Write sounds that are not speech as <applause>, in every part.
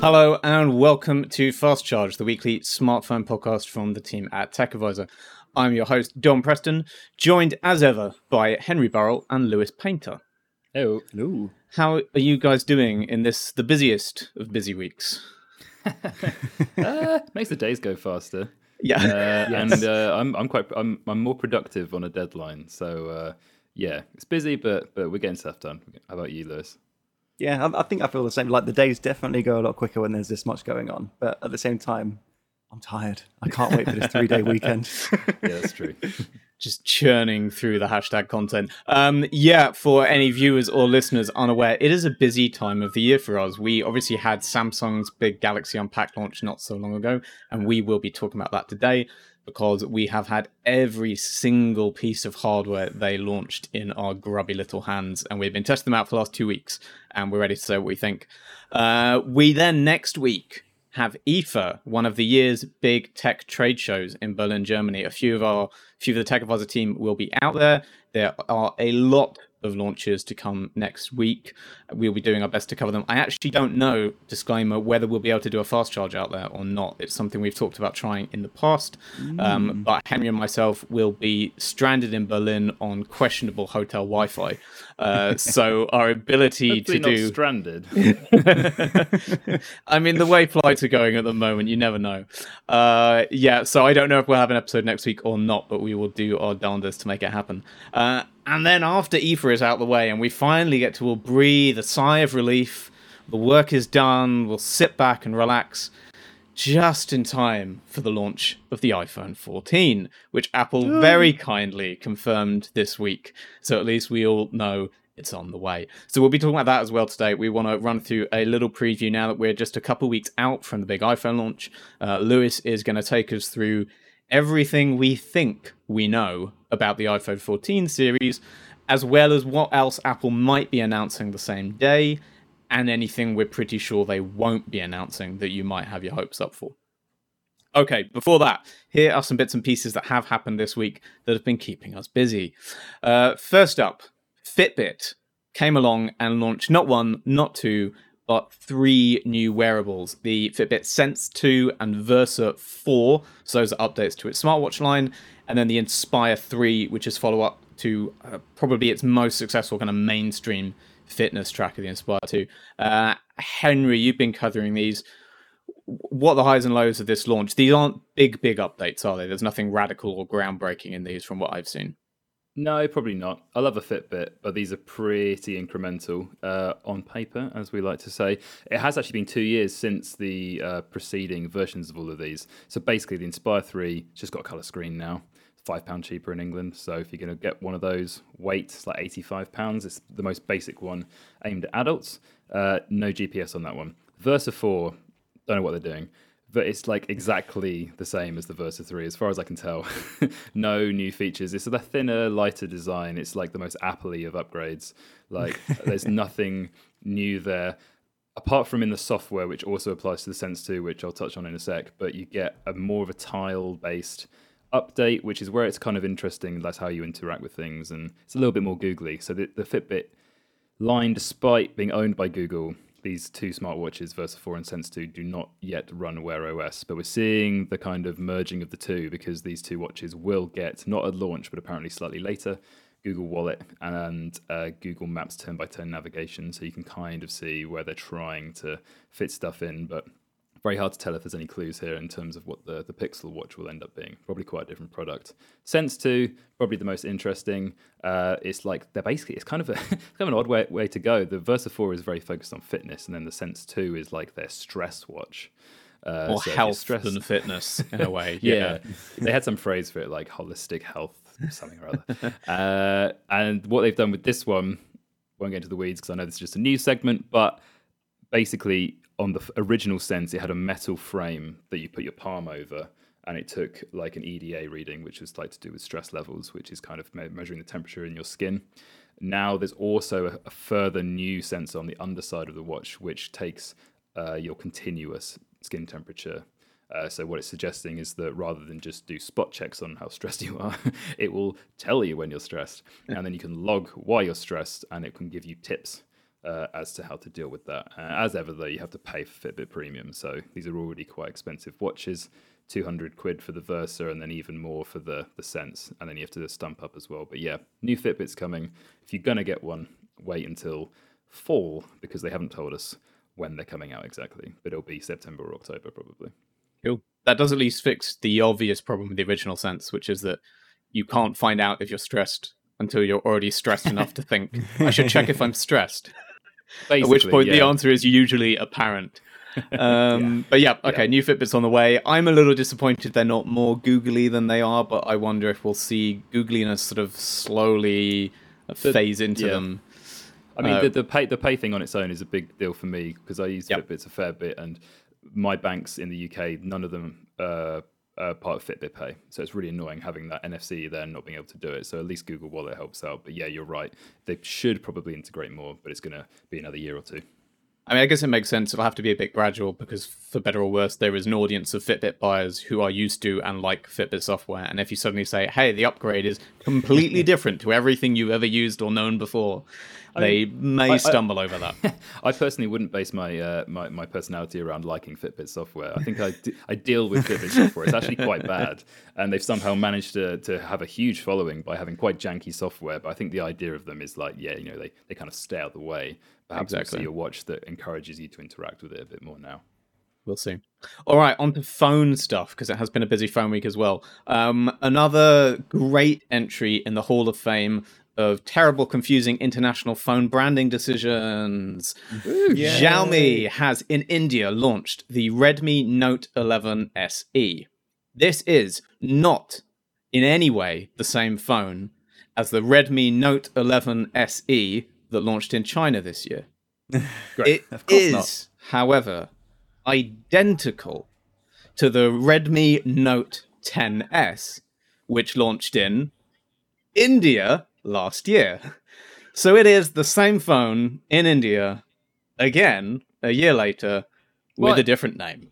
Hello and welcome to Fast Charge, the weekly smartphone podcast from the team at TechAdvisor. I'm your host, Dom Preston, joined as ever by Henry Burrell and Lewis Painter. Oh, Ooh. How are you guys doing in this, the busiest of busy weeks? <laughs> uh, makes the days go faster. Yeah. Uh, <laughs> And uh, I'm I'm quite I'm I'm more productive on a deadline. So uh, yeah, it's busy, but but we're getting stuff done. How about you, Lewis? Yeah, I, I think I feel the same. Like the days definitely go a lot quicker when there's this much going on. But at the same time, I'm tired. I can't wait for this three day <laughs> weekend. Yeah, that's true. <laughs> just churning through the hashtag content. Um, yeah, for any viewers or listeners unaware, it is a busy time of the year for us. We obviously had Samsung's big Galaxy Unpacked launch not so long ago, and we will be talking about that today because we have had every single piece of hardware they launched in our grubby little hands, and we've been testing them out for the last two weeks, and we're ready to say what we think. Uh, we then next week have IFA, one of the year's big tech trade shows in Berlin, Germany. A few of our a few of the Tech Advisor team will be out there. There are a lot of launches to come next week. We'll be doing our best to cover them. I actually don't know, disclaimer, whether we'll be able to do a fast charge out there or not. It's something we've talked about trying in the past. Um, but Henry and myself will be stranded in Berlin on questionable hotel Wi Fi. Uh, so our ability <laughs> to not do. stranded. <laughs> I mean, the way flights are going at the moment, you never know. Uh, yeah, so I don't know if we'll have an episode next week or not, but we will do our darndest to make it happen. Uh, and then after IFA is out of the way and we finally get to all breathe a sigh of relief, the work is done, we'll sit back and relax just in time for the launch of the iPhone 14, which Apple very kindly confirmed this week. So at least we all know it's on the way. So we'll be talking about that as well today. We want to run through a little preview now that we're just a couple weeks out from the big iPhone launch. Uh, Lewis is going to take us through everything we think we know about the iPhone 14 series, as well as what else Apple might be announcing the same day, and anything we're pretty sure they won't be announcing that you might have your hopes up for. Okay, before that, here are some bits and pieces that have happened this week that have been keeping us busy. Uh, first up, Fitbit came along and launched not one, not two, but three new wearables the Fitbit Sense 2 and Versa 4. So, those are updates to its smartwatch line. And then the Inspire 3, which is follow up to uh, probably its most successful kind of mainstream fitness tracker, the Inspire 2. Uh, Henry, you've been covering these. What the highs and lows of this launch? These aren't big, big updates, are they? There's nothing radical or groundbreaking in these from what I've seen. No, probably not. I love a Fitbit, but these are pretty incremental uh, on paper, as we like to say. It has actually been two years since the uh, preceding versions of all of these. So basically, the Inspire 3 just got a colour screen now. It's five pound cheaper in England. So if you're going to get one of those, weight it's like 85 pounds. It's the most basic one aimed at adults. Uh, no GPS on that one. Versa 4, don't know what they're doing but it's like exactly the same as the Versa 3 as far as I can tell. <laughs> no new features. It's a thinner, lighter design. It's like the most apple of upgrades. Like <laughs> there's nothing new there. Apart from in the software, which also applies to the Sense 2, which I'll touch on in a sec, but you get a more of a tile based update, which is where it's kind of interesting. That's how you interact with things, and it's a little bit more googly. So the, the Fitbit line, despite being owned by Google, these two smartwatches, Versa 4 and Sense 2, do not yet run Wear OS, but we're seeing the kind of merging of the two because these two watches will get, not at launch, but apparently slightly later, Google Wallet and uh, Google Maps turn by turn navigation. So you can kind of see where they're trying to fit stuff in, but very hard to tell if there's any clues here in terms of what the, the Pixel Watch will end up being. Probably quite a different product. Sense 2, probably the most interesting. Uh, it's like they're basically, it's kind of a <laughs> kind of an odd way, way to go. The Versa 4 is very focused on fitness, and then the Sense 2 is like their stress watch. Uh, Or so health than fitness, in a way. <laughs> yeah. <laughs> they had some phrase for it like holistic health, something or other. uh, and what they've done with this one, won't get into the weeds because I know this is just a news segment, but basically on the original sense, it had a metal frame that you put your palm over. And it took like an EDA reading, which was like to do with stress levels, which is kind of me- measuring the temperature in your skin. Now there's also a, a further new sensor on the underside of the watch, which takes uh, your continuous skin temperature. Uh, so what it's suggesting is that rather than just do spot checks on how <laughs> stressed you are, it will tell you when you're stressed, and then you can log why you're stressed, and it can give you tips uh, as to how to deal with that. Uh, as ever, though, you have to pay for Fitbit Premium, so these are already quite expensive watches. 200 quid for the Versa and then even more for the the Sense and then you have to stump up as well but yeah new Fitbits coming if you're gonna get one wait until fall because they haven't told us when they're coming out exactly but it'll be September or October probably cool that does at least fix the obvious problem with the original Sense which is that you can't find out if you're stressed until you're already stressed enough to think I should check if I'm stressed Basically, At which point yeah. the answer is usually apparent. <laughs> Um, yeah. But yeah, okay, yeah. new Fitbits on the way. I'm a little disappointed they're not more googly than they are, but I wonder if we'll see googliness sort of slowly the, phase into them. I mean, uh, the, the, pay the pay thing on its own is a big deal for me because I use yep. Fitbits a fair bit, and my banks in the UK, none of them uh, are part of Fitbit Pay, so it's really annoying having that NFC there and not being able to do it. So at least Google Wallet helps out. But yeah, you're right; they should probably integrate more, but it's going to be another year or two. I mean, I guess it makes sense. It'll have to be a bit gradual because, for better or worse, there is an audience of Fitbit buyers who are used to and like Fitbit software. And if you suddenly say, "Hey, the upgrade is completely <laughs> different to everything you've ever used or known before," they mean, may I, stumble I, over that. <laughs> I personally wouldn't base my, uh, my my personality around liking Fitbit software. I think I, d- I deal with Fitbit software. It's actually quite <laughs> bad, and they've somehow managed to to have a huge following by having quite janky software. But I think the idea of them is like, yeah, you know, they they kind of stay out of the way perhaps exactly. we'll see a watch that encourages you to interact with it a bit more now. We'll see. All right, on to phone stuff because it has been a busy phone week as well. Um, another great entry in the Hall of Fame of terrible, confusing international phone branding decisions. Ooh, Xiaomi has in India launched the Redmi Note 11 SE. This is not in any way the same phone as the Redmi Note 11 SE that launched in China this year. <laughs> it is, not. however, identical to the Redmi Note 10S, which launched in India last year. So it is the same phone in India again a year later with what? a different name.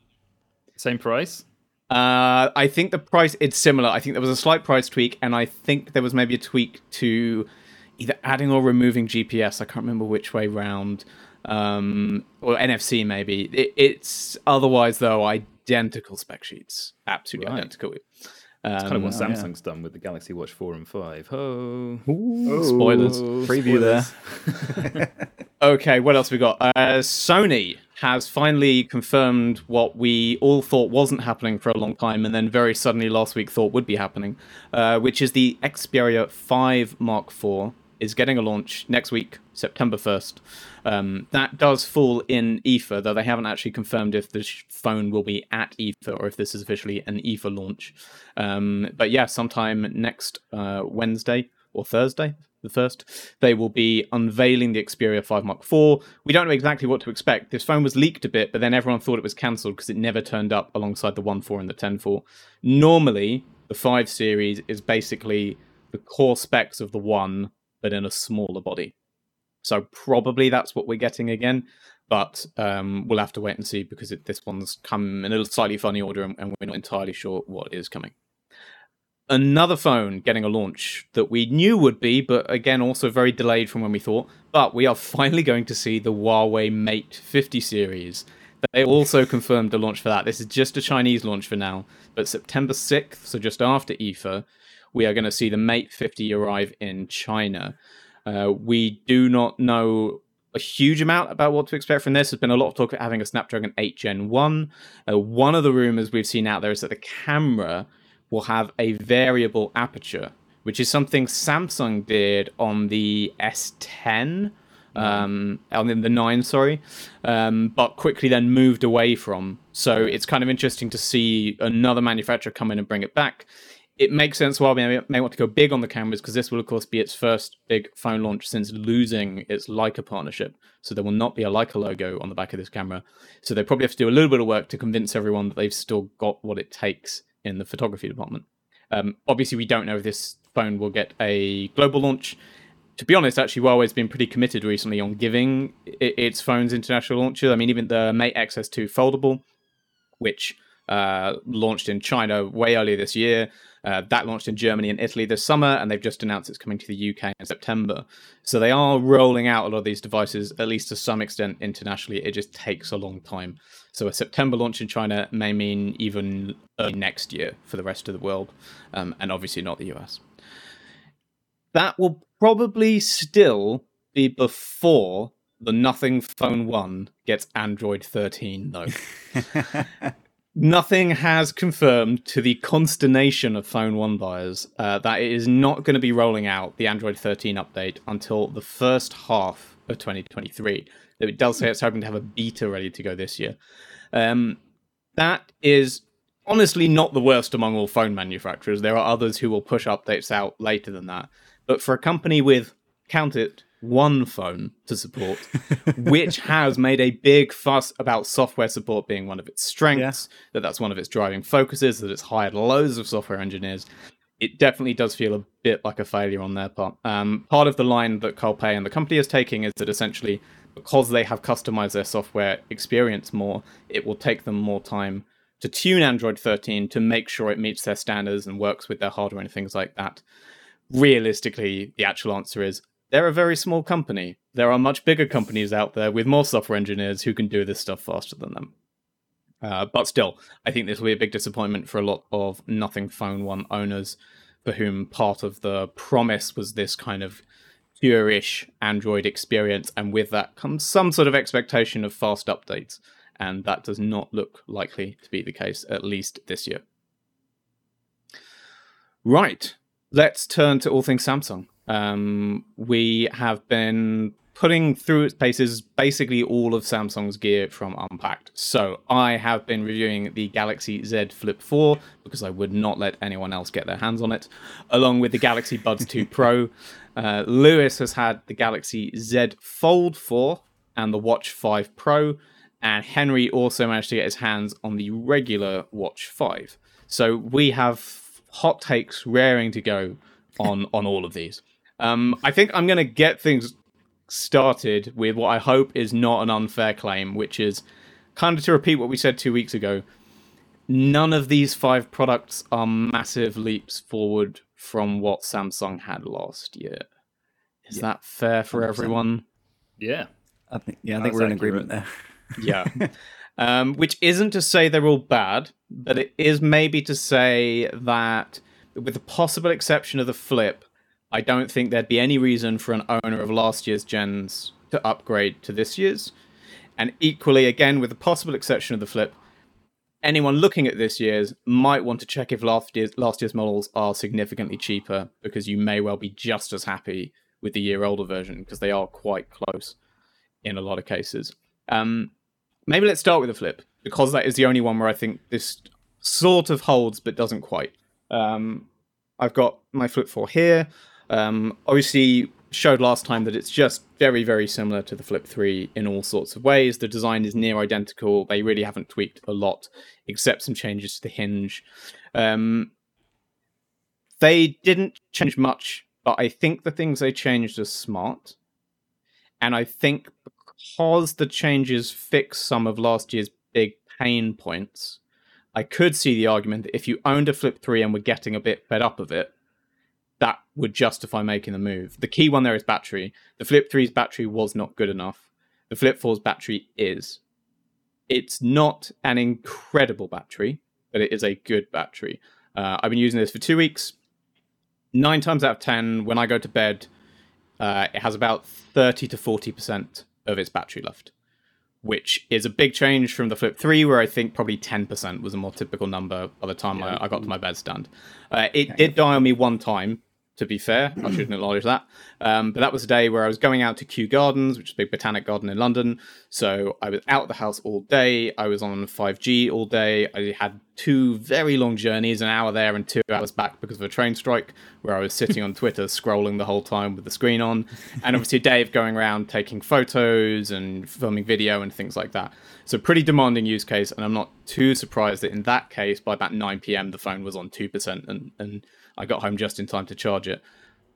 Same price? Uh, I think the price it's similar. I think there was a slight price tweak, and I think there was maybe a tweak to either adding or removing GPS. I can't remember which way round. Um, or NFC maybe. It, it's otherwise though identical spec sheets, absolutely right. identical. Um, it's kind of what um, Samsung's yeah. done with the Galaxy Watch 4 and 5. Oh, Ooh, spoilers. Preview there. <laughs> okay, what else we got? Uh, Sony has finally confirmed what we all thought wasn't happening for a long time and then very suddenly last week thought would be happening, uh, which is the Xperia 5 Mark IV is getting a launch next week, September 1st. Um, that does fall in IFA, though they haven't actually confirmed if the phone will be at IFA or if this is officially an IFA launch. Um, but yeah, sometime next uh, Wednesday or Thursday, the first, they will be unveiling the Xperia 5 Mark IV. We don't know exactly what to expect. This phone was leaked a bit, but then everyone thought it was cancelled because it never turned up alongside the 1.4 and the 10.4. Normally, the 5 series is basically the core specs of the 1 but in a smaller body. So probably that's what we're getting again, but um, we'll have to wait and see because it, this one's come in a slightly funny order, and, and we're not entirely sure what is coming. Another phone getting a launch that we knew would be, but again also very delayed from when we thought. But we are <laughs> finally going to see the Huawei Mate 50 series. They also confirmed the launch for that. This is just a Chinese launch for now, but September 6th, so just after IFA, we are going to see the Mate 50 arrive in China. Uh, we do not know a huge amount about what to expect from this. There's been a lot of talk about having a Snapdragon 8 Gen 1. Uh, one of the rumors we've seen out there is that the camera will have a variable aperture, which is something Samsung did on the S10 um, on the 9, sorry, um, but quickly then moved away from. So it's kind of interesting to see another manufacturer come in and bring it back it makes sense why we may want to go big on the cameras because this will, of course, be its first big phone launch since losing its Leica partnership. So there will not be a Leica logo on the back of this camera. So they probably have to do a little bit of work to convince everyone that they've still got what it takes in the photography department. Um, obviously, we don't know if this phone will get a global launch. To be honest, actually, Huawei's been pretty committed recently on giving its phones international launches. I mean, even the Mate XS2 foldable, which uh, launched in China way earlier this year. Uh, that launched in Germany and Italy this summer, and they've just announced it's coming to the UK in September. So they are rolling out a lot of these devices, at least to some extent, internationally. It just takes a long time. So a September launch in China may mean even early next year for the rest of the world, um, and obviously not the US. That will probably still be before the Nothing Phone 1 gets Android 13, though. <laughs> Nothing has confirmed to the consternation of Phone 1 buyers uh, that it is not going to be rolling out the Android 13 update until the first half of 2023. Though It does say it's hoping to have a beta ready to go this year. Um, that is honestly not the worst among all phone manufacturers. There are others who will push updates out later than that. But for a company with, count it, one phone to support, which <laughs> has made a big fuss about software support being one of its strengths, yeah. that that's one of its driving focuses, that it's hired loads of software engineers. It definitely does feel a bit like a failure on their part. Um, part of the line that Carl and the company is taking is that essentially, because they have customized their software experience more, it will take them more time to tune Android 13 to make sure it meets their standards and works with their hardware and things like that. Realistically, the actual answer is they're a very small company. There are much bigger companies out there with more software engineers who can do this stuff faster than them. Uh, but still, I think this will be a big disappointment for a lot of Nothing Phone 1 owners for whom part of the promise was this kind of pure-ish Android experience, and with that comes some sort of expectation of fast updates, and that does not look likely to be the case, at least this year. Right, let's turn to all things Samsung. Um, we have been putting through its paces basically all of Samsung's gear from Unpacked. So I have been reviewing the Galaxy Z Flip 4 because I would not let anyone else get their hands on it, along with the Galaxy Buds 2 <laughs> Pro. Uh, Lewis has had the Galaxy Z Fold 4 and the Watch 5 Pro, and Henry also managed to get his hands on the regular Watch 5. So we have hot takes raring to go on on all of these. Um, I think I'm going to get things started with what I hope is not an unfair claim, which is kind of to repeat what we said two weeks ago. None of these five products are massive leaps forward from what Samsung had last year. Is yeah. that fair for 100%. everyone? Yeah. I think yeah, I think That's we're in agreement there. <laughs> yeah. <laughs> Um, which isn't to say they're all bad, but it is maybe to say that, with the possible exception of the flip, I don't think there'd be any reason for an owner of last year's gens to upgrade to this year's. And equally, again, with the possible exception of the flip, anyone looking at this year's might want to check if last year's last year's models are significantly cheaper because you may well be just as happy with the year older version because they are quite close in a lot of cases. Um, maybe let's start with the flip because that is the only one where I think this sort of holds but doesn't quite. Um, I've got my flip 4 here. Um, obviously, showed last time that it's just very, very similar to the Flip 3 in all sorts of ways. The design is near identical. They really haven't tweaked a lot, except some changes to the hinge. Um, they didn't change much, but I think the things they changed are smart. And I think because the changes fix some of last year's big pain points, I could see the argument that if you owned a Flip 3 and were getting a bit fed up of it, that would justify making the move. The key one there is battery. The Flip 3's battery was not good enough. The Flip 4's battery is. It's not an incredible battery, but it is a good battery. Uh, I've been using this for two weeks. Nine times out of ten, when I go to bed, uh, it has about 30 to 40% of its battery left, which is a big change from the Flip 3, where I think probably 10% was a more typical number by the time yeah. I, I, got to my bedstand. Uh, it did die on me one time, to be fair. I shouldn't acknowledge that. Um, but that was a day where I was going out to Kew Gardens, which is a big botanic garden in London. So I was out of the house all day. I was on 5G all day. I had two very long journeys, an hour there and two hours back because of a train strike, where I was sitting on Twitter <laughs> scrolling the whole time with the screen on. And obviously, a Dave going around taking photos and filming video and things like that. So, pretty demanding use case. And I'm not too surprised that in that case, by about 9 p.m., the phone was on 2% and, and I got home just in time to charge it.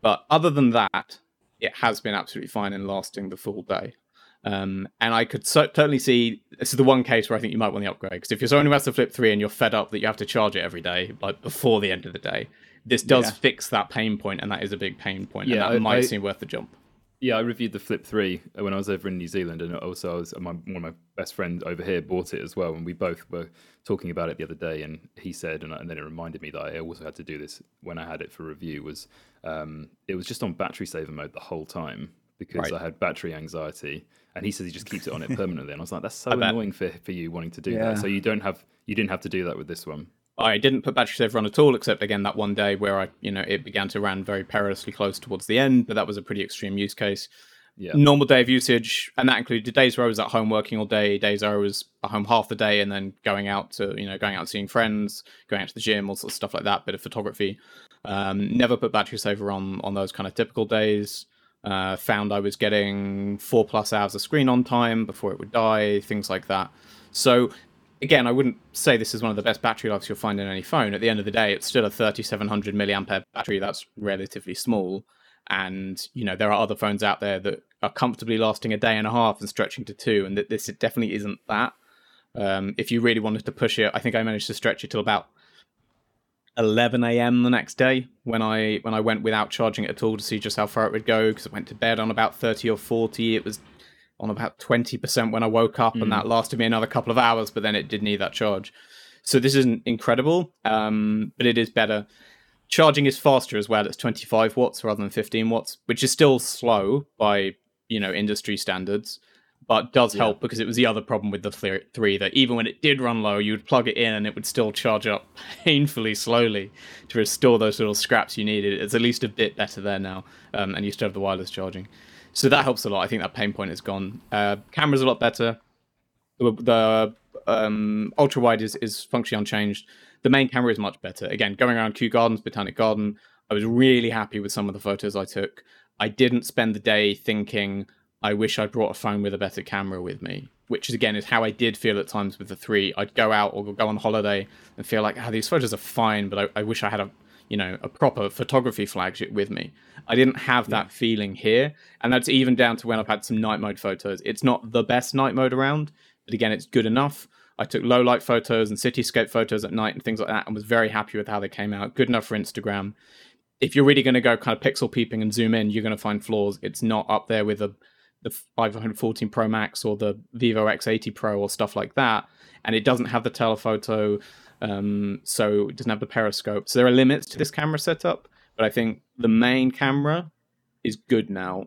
But other than that, it has been absolutely fine and lasting the full day. Um, and I could so- totally see this is the one case where I think you might want the upgrade because if you're someone who has the Flip Three and you're fed up that you have to charge it every day, like before the end of the day, this does Yeah. fix that pain point, and that is a big pain point. Yeah, and that I- might I- seem worth the jump. Yeah, I reviewed the Flip Three when I was over in New Zealand, and also I was my, one of my best friends over here bought it as well, and we both were talking about it the other day, and he said, and, and then it reminded me that I also had to do this when I had it for review. Was um, it was just on battery saver mode the whole time because Right. I had battery anxiety, and he says he just keeps it on it <laughs> permanently, and I was like, that's so annoying for for you wanting to do Yeah. that. So you don't have you didn't have to do that with this one. I didn't put battery saver on at all, except again that one day where I, you know, it began to run very perilously close towards the end, but that was a pretty extreme use case. Yeah. Normal day of usage, and that included days where I was at home working all day, days where I was at home half the day, and then going out to, you know, going out and seeing friends, going out to the gym, all sorts of stuff like that. Bit of photography. Um, never put battery saver on on those kind of typical days. Uh, found I was getting four plus hours of screen on time before it would die, things like that. So again, I wouldn't say this is one of the best battery lives you'll find in any phone. At the end of the day, it's still a 3700 milliampere battery. That's relatively small. And, you know, there are other phones out there that are comfortably lasting a day and a half and stretching to two. And that this definitely isn't that. Um, if you really wanted to push it, I think I managed to stretch it till about 11 a.m. the next day when I when I went without charging it at all to see just how far it would go because I went to bed on about 30 or 40. It was on about 20% when I woke up, and that lasted me another couple of hours, but then it did need that charge. So this isn't incredible, um, but it is better. Charging is faster as well. It's 25 watts rather than 15 watts, which is still slow by you know industry standards, but does help because it was the other problem with the three that even when it did run low, you would plug it in and it would still charge up <laughs> painfully slowly to restore those little scraps you needed. It's at least a bit better there now, um, and you still have the wireless charging. So that helps a lot. I think that pain point is gone. Uh, camera's a lot better. The, the um, ultra wide is, is functionally unchanged. The main camera is much better. Again, going around Kew Gardens, Botanic Garden, I was really happy with some of the photos I took. I didn't spend the day thinking, I wish I brought a phone with a better camera with me, which is again is how I did feel at times with the three. I'd go out or go on holiday and feel like, ah, these photos are fine, but I, I wish I had a you know a proper photography flagship with me. I didn't have that feeling here, and that's even down to when I've had some night mode photos. It's not the best night mode around, but again, it's good enough. I took low light photos and cityscape photos at night and things like that, and was very happy with how they came out. Good enough for Instagram. If you're really going to go kind of pixel peeping and zoom in, you're going to find flaws. It's not up there with the the 514 Pro Max or the Vivo X80 Pro or stuff like that, and it doesn't have the telephoto, um, so it doesn't have the periscope. So there are limits to this camera setup, but I think the main camera is good now,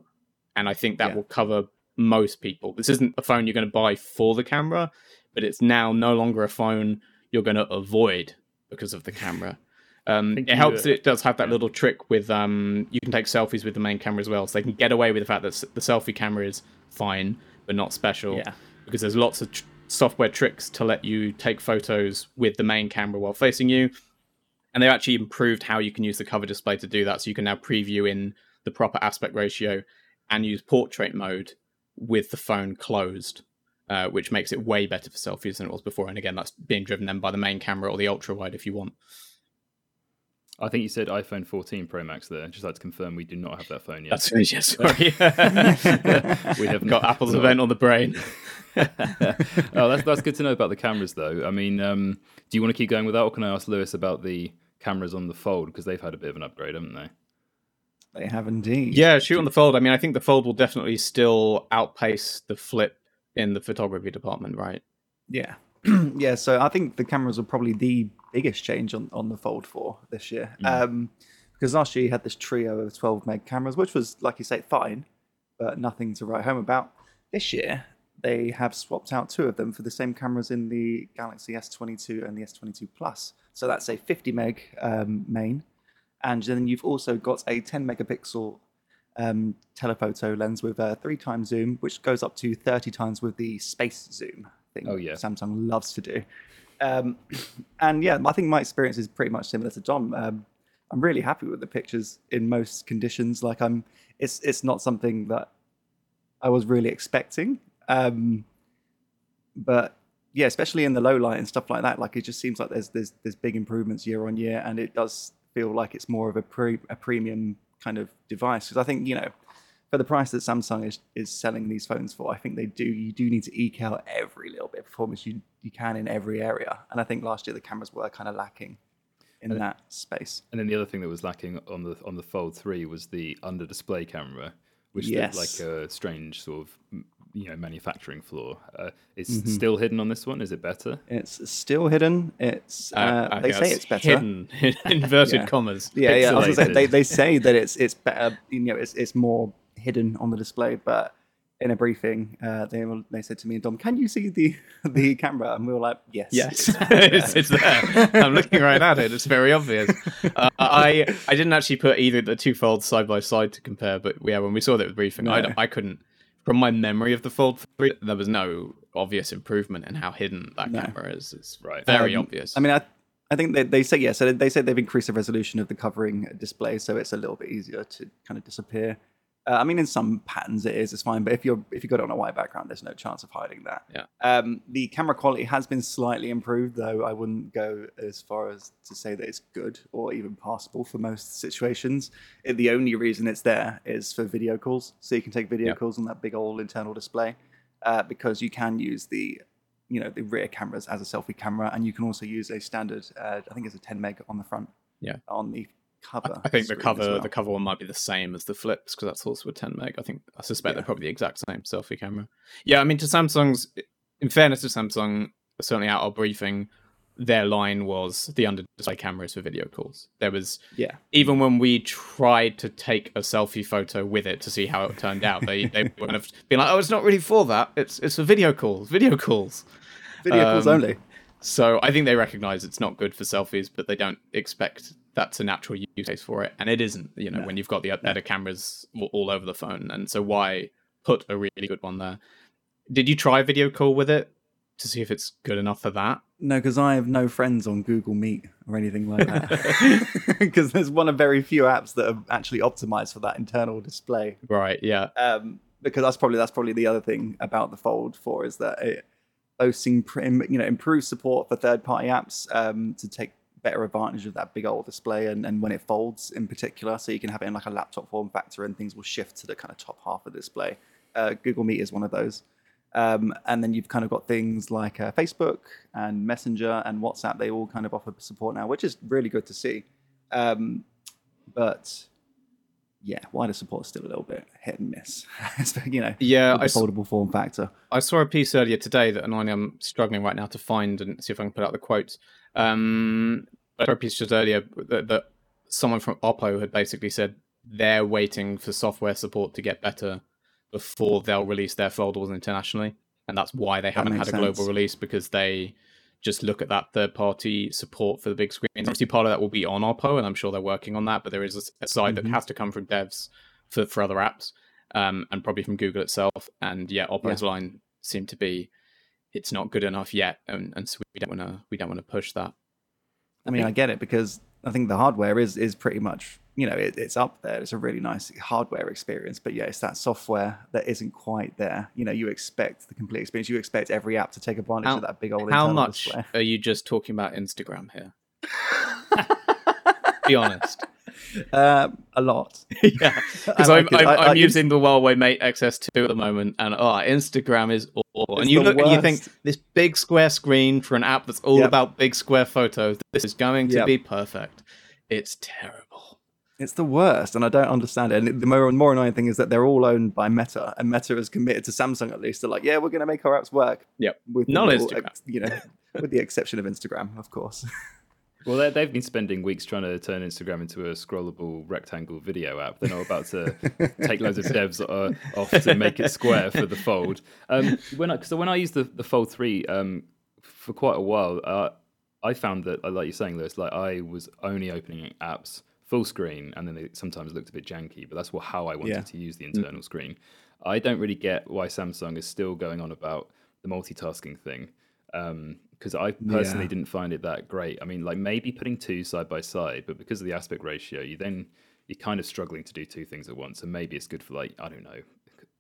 and I think that Yeah. will cover most people. This isn't a phone you're going to buy for the camera, but it's now no longer a phone you're going to avoid because of the camera. Um, it helps that it does have that little trick with um, you can take selfies with the main camera as well, so they can get away with the fact that the selfie camera is fine but not special. Yeah. because there's lots of tr- software tricks to let you take photos with the main camera while facing you, and they've actually improved how you can use the cover display to do that. So you can now preview in the proper aspect ratio and use portrait mode with the phone closed. Uh, which makes it way better for selfies than it was before. And again, that's being driven then by the main camera or the ultra wide if you want. I think you said iPhone 14 Pro Max there. Just like to confirm, we do not have that phone yet. That's <laughs> yeah, sorry. we have got Apple's event on the brain. <laughs> <laughs> oh, that's that's good to know about the cameras, though. I mean, um, do you want to keep going with that, or can I ask Lewis about the cameras on the Fold because they've had a bit of an upgrade, haven't they? They have indeed. Yeah, shoot on the fold. I mean, I think the fold will definitely still outpace the flip in the photography department, right? Yeah. <clears throat> yeah, so I think the cameras are probably the biggest change on, on the Fold 4 this year. Um, because last year you had this trio of 12 meg cameras, which was, like you say, fine, but nothing to write home about. This year, they have swapped out two of them for the same cameras in the Galaxy S22 and the S22 Plus. So that's a 50 meg um, main. And then you've also got a 10 megapixel um, telephoto lens with a three times zoom, which goes up to 30 times with the space zoom thing Oh, yeah. Samsung loves to do. Um, and yeah, I think my experience is pretty much similar to John. Um, I'm really happy with the pictures in most conditions. Like I'm, it's it's not something that I was really expecting. Um, but yeah, especially in the low light and stuff like that, like it just seems like there's there's there's big improvements year on year, and it does feel like it's more of a pre a premium kind of device. Because I think you know, for the price that Samsung is is selling these phones for, I think they do. You do need to eke out every little bit of performance you you can in every area, and I think last year the cameras were kind of lacking in that space. And then the other thing that was lacking on the on the Fold Three was the under display camera, which Yes. looked like a strange sort of you know manufacturing flaw. Uh, it's Mm-hmm. still hidden on this one. Is it better? It's still hidden. It's uh, I they say that's it's better. hidden <laughs> inverted Yeah. commas. Yeah, yeah. I was gonna say, they they say that it's it's better. You know, it's it's more hidden on the display, but. In a briefing, uh, they were, they said to me and Dom, "Can you see the <laughs> the camera?" And we were like, "Yes, Yes, <laughs> <laughs> it's, it's there. I'm looking right at it. It's very obvious. Uh, I I didn't actually put either the two folds side by side to compare, but yeah, when we saw that with briefing, I, No. I couldn't. From my memory of the Fold 3, there was no obvious improvement in how hidden that No. camera is. It's Right. very Um, obvious. I mean, I, I think they, they say yeah. So they say they've increased the resolution of the covering display, so it's a little bit easier to kind of disappear. Uh, I mean, in some patterns it is, it's fine, but if you're if you got it on a white background, there's no chance of hiding that. Yeah. Um, the camera quality has been slightly improved, though I wouldn't go as far as to say that it's good or even passable for most situations. It, the only reason it's there is for video calls, so you can take video Yeah. calls on that big old internal display, uh, because you can use the you know the rear cameras as a selfie camera, and you can also use a standard. Uh, I think it's a 10 meg on the front. Yeah. On the cover. I think the cover well. the cover one might be the same as the flips because that's also a 10 meg. I think I suspect Yeah. they're probably the exact same selfie camera. Yeah, I mean to Samsung's in fairness to Samsung, certainly out our briefing, their line was the under display cameras for video calls. There was Yeah. even when we tried to take a selfie photo with it to see how it turned out, they they <laughs> would have been like, "Oh, it's not really for that. It's it's for video calls. Video calls." Video calls Um, only. So I think they recognize it's not good for selfies, but they don't expect that's a natural use case for it, and it isn't. You know, No. when you've got the better cameras all- all over the phone, and so why put a really good one there? Did you try video call with it to see if it's good enough for that? No, because I have no friends on Google Meet or anything like that. <laughs> <laughs> Because there's one of very few apps that are actually optimized for that internal display. Right. Yeah. um, because that's probably that's probably the other thing about the Fold 4 is that it boasting you know improved support for third party apps um, to take better advantage of that big old display and, and when it folds in particular so you can have it in like a laptop form factor and things will shift to the kind of top half of the display uh, google meet is one of those um, and then you've kind of got things like uh, facebook and messenger and whatsapp they all kind of offer support now which is really good to see um, but yeah, wider support is still a little bit hit and miss. <laughs> you know, Yeah, I foldable form factor. I saw a piece earlier today that and I'm struggling right now to find and see if I can put out the quotes. Um, I a piece just earlier that, that someone from Oppo had basically said they're waiting for software support to get better before they'll release their foldables internationally, and that's why they haven't had a global release because they just look at that third party support for the big screens. Obviously, part of that will be on Oppo, and I'm sure they're working on that. But there is a- side Mhm. that has to come from devs for for other apps, um, and probably from Google itself. And yeah, Oppo's line seemed to be it's not good enough yet, and, and so we don't want to we don't want to push that. I mean, I get it because I think the hardware is is pretty much you know it, it's up there. It's a really nice hardware experience, but yeah, it's that software that isn't quite there. You know, you expect the complete experience. You expect every app to take advantage How- of that big old. How much Display. are you just talking about Instagram here? <laughs> Be honest. Um, <laughs> a lot. <laughs> yeah, <laughs> because I'm, I'm, I- I'm I- using the Huawei Mate XS2 at the moment, and oh, Instagram is awful. and you look and you think this big square screen for an app that's all Yep. about big square photos. This is going to Yep. be perfect. It's terrible. It's the worst, and I don't understand it. And the more, and more annoying thing is that they're all owned by Meta, and Meta is committed to Samsung at least. They're like, yeah, we're going to make our apps work. Yep. With Not Instagram. ex- you know, with the exception of Instagram, of course. Well, they- they've been spending weeks trying to turn Instagram into a scrollable rectangle video app. They're not about to take loads of devs uh, off to make it square for the Fold. Um, when I, so when I used the, the Fold Three um, for quite a while, uh, I found that, uh, like you're saying, Lewis, like I was only opening apps full screen, and then they sometimes looked a bit janky. But that's what how I wanted Yeah. to use the internal screen. I don't really get why Samsung is still going on about the multitasking thing. Because I personally Yeah. didn't find it that great. I mean, like maybe putting two side by side, but because of the aspect ratio, you then you're kind of struggling to do two things at once. And maybe it's good for like I don't know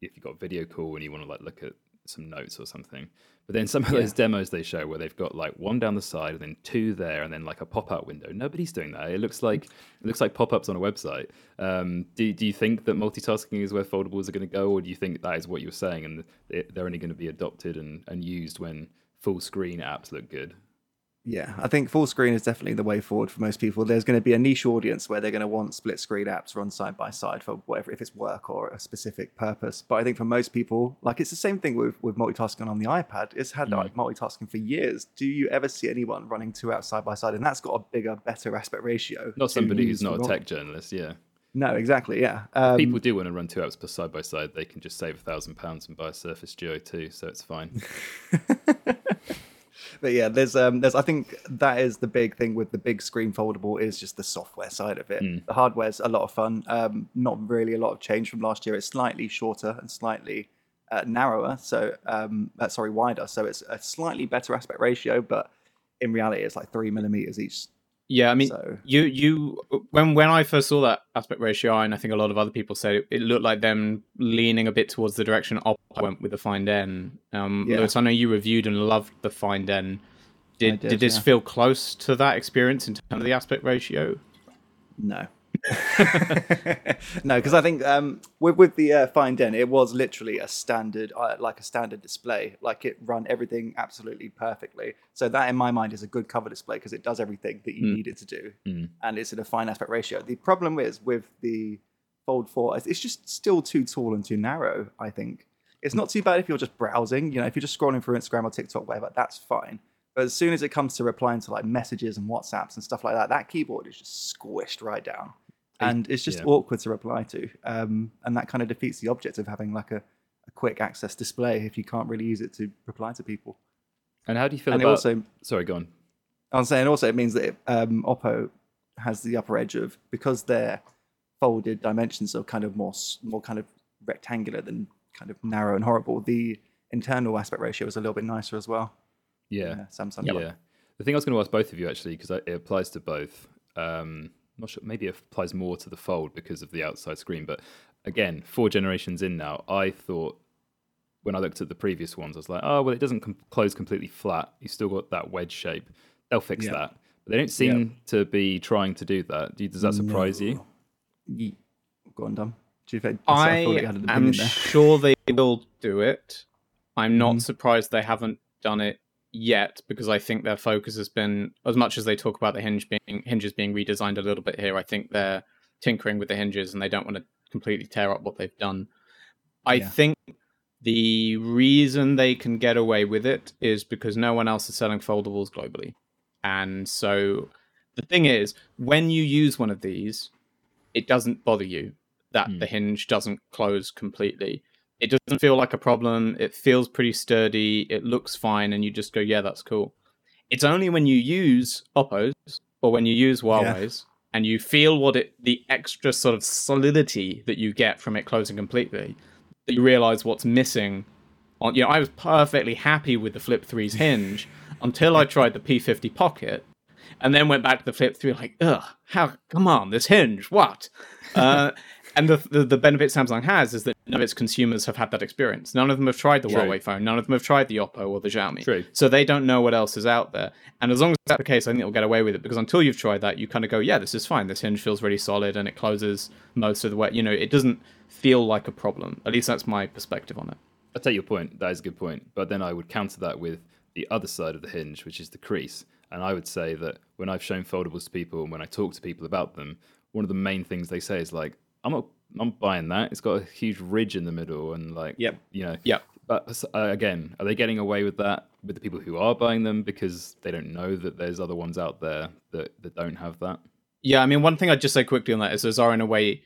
if you've got a video call and you want to like look at some notes or something. But then some of those demos they show where they've got like one down the side and then two there and then like a pop out window. Nobody's doing that. It looks like it looks like pop ups on a website. Um, do do you think that multitasking is where foldables are going to go, or do you think that is what you're saying and they're only going to be adopted and, and used when full screen apps look good? Yeah, I think full screen is definitely the way forward for most people. There's going to be a niche audience where they're going to want split screen apps run side by side for whatever, if it's work or a specific purpose. But I think for most people, like it's the same thing with, with multitasking on the iPad. It's had mm. like multitasking for years. Do you ever see anyone running two apps side by side? And that's got a bigger, better aspect ratio. Not somebody who's not a tech journalist, yeah. No, exactly. Yeah. Um, people do want to run two apps per side by side. They can just save a thousand pounds and buy a Surface Duo 2, so it's fine. <laughs> <laughs> but yeah, there's um, there's I think that is the big thing with the big screen foldable is just the software side of it. Mm. The hardware's a lot of fun. Um, not really a lot of change from last year. It's slightly shorter and slightly uh, narrower. So um, uh, sorry, wider. So it's a slightly better aspect ratio, but in reality, it's like three millimeters each yeah, I mean, so. you you when when I first saw that aspect ratio, and I think a lot of other people said it, it looked like them leaning a bit towards the direction Oppo went with the Find N. Um, yeah. Lewis, I know you reviewed and loved the Find N. Did did, did this yeah. feel close to that experience in terms of the aspect ratio? No, <laughs> no, because I think um, with with the uh, Find N, it was literally a standard, uh, like a standard display. Like it run everything absolutely perfectly. So that, in my mind, is a good cover display because it does everything that you mm. need it to do, mm. and it's in a fine aspect ratio. The problem is with the Fold 4, it's just still too tall and too narrow. I think it's not too bad if you're just browsing. You know, if you're just scrolling through Instagram or TikTok, whatever, that's fine. But as soon as it comes to replying to like messages and WhatsApps and stuff like that, that keyboard is just squished right down and it's just yeah. awkward to reply to. Um, and that kind of defeats the object of having like a, a, quick access display if you can't really use it to reply to people. And how do you feel and about? Also, sorry, go on. I'm saying also it means that it, um, Oppo has the upper edge of because their folded dimensions are kind of more more kind of rectangular than kind of narrow and horrible. The internal aspect ratio is a little bit nicer as well. Yeah, uh, Samsung. Yeah. The thing I was going to ask both of you actually because it applies to both. Um, not sure, maybe it applies more to the fold because of the outside screen. But again, four generations in now, I thought when I looked at the previous ones, I was like, oh, well, it doesn't com- close completely flat. You still got that wedge shape. They'll fix yeah. that. But they don't seem yeah. to be trying to do that. Do does that surprise no. you? Go on, Dom. Do you think, I, I am sure they will do it. I'm not mm. surprised they haven't done it yet because I think their focus has been as much as they talk about the hinge being hinges being redesigned a little bit here. I think they're tinkering with the hinges and they don't want to completely tear up what they've done. I yeah. think the reason they can get away with it is because no one else is selling foldables globally. And so the thing is, when you use one of these, it doesn't bother you that mm. the hinge doesn't close completely it doesn't feel like a problem. It feels pretty sturdy. It looks fine, and you just go, "Yeah, that's cool." It's only when you use Oppos or when you use Huawei's yeah. and you feel what it the extra sort of solidity that you get from it closing completely that you realize what's missing. On you know, I was perfectly happy with the Flip 3's hinge <laughs> until I tried the P50 Pocket, and then went back to the Flip 3 like, ugh, how? Come on, this hinge, what? <laughs> Uh, and the, the, the benefit Samsung has is that none of its consumers have had that experience. None of them have tried the True. Huawei phone. None of them have tried the Oppo or the Xiaomi. True. So they don't know what else is out there. And as long as that's the case, I think it'll get away with it because until you've tried that, you kind of go, yeah, this is fine. This hinge feels really solid and it closes most of the way. You know, it doesn't feel like a problem. At least that's my perspective on it. I take your point. That is a good point. But then I would counter that with the other side of the hinge, which is the crease. And I would say that when I've shown foldables to people and when I talk to people about them, one of the main things they say is like, I'm not I'm buying that. It's got a huge ridge in the middle and like yep. you know. yeah. But uh, again, are they getting away with that with the people who are buying them because they don't know that there's other ones out there that, that don't have that? Yeah, I mean, one thing I'd just say quickly on that is there's are in a way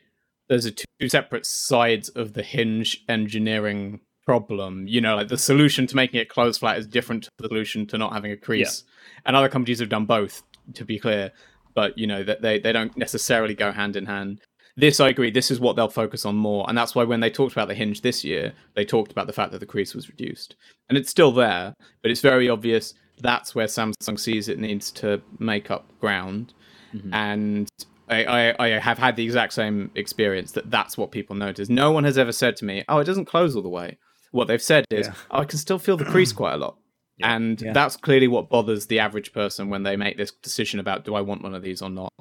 there's a two separate sides of the hinge engineering problem. You know, like the solution to making it close flat is different to the solution to not having a crease. Yeah. And other companies have done both, to be clear. But you know that they, they don't necessarily go hand in hand this I agree. This is what they'll focus on more, and that's why when they talked about the hinge this year, they talked about the fact that the crease was reduced, and it's still there, but it's very obvious that's where Samsung sees it needs to make up ground, mm-hmm. and. I, I, I have had the exact same experience that that's what people notice. No one has ever said to me, "Oh, it doesn't close all the way." what they've said is Yeah. "Oh, I can still feel the crease <clears throat> quite a lot. Yeah. And Yeah. that's clearly what bothers the average person when they make this decision about do I want one of these or not.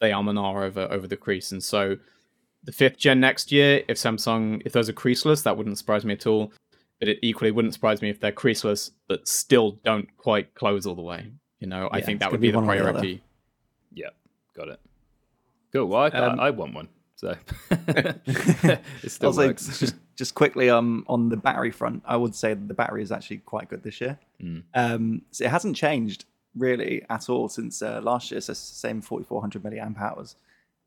They arm and R over over the crease. And so the fifth gen next year, if Samsung if those are creaseless, that wouldn't surprise me at all. But it equally wouldn't surprise me if they're creaseless but still don't quite close all the way. You know, I think that would be be the one or the priority. Yeah, got it. Cool. Well, I, Um, I, I want one, so <laughs> it still also, works. just just quickly um, on the battery front, I would say that the battery is actually quite good this year. Mm. Um, so it hasn't changed really at all since uh, last year. So it's the same 4400 milliamp hours.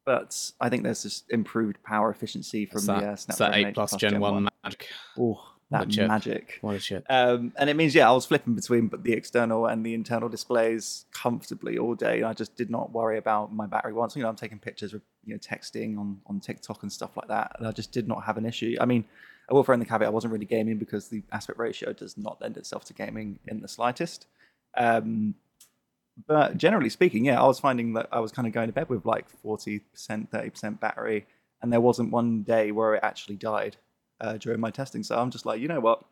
But I think there's just improved power efficiency from It's the uh, it's that Snapdragon 8 plus Gen 1 magic. Oh, that a magic. What a shit. Um, and it means, yeah, I was flipping between the external and the internal displays comfortably all day. I just did not worry about my battery once. You know, I'm taking pictures, you know, texting on, on TikTok and stuff like that. And I just did not have an issue. I mean, I will throw in the caveat, I wasn't really gaming because the aspect ratio does not lend itself to gaming in the slightest. Um, but generally speaking, yeah, I was finding that I was kind of going to bed with like 40%, 30% battery. And there wasn't one day where it actually died uh, during my testing. So I'm just like, you know what?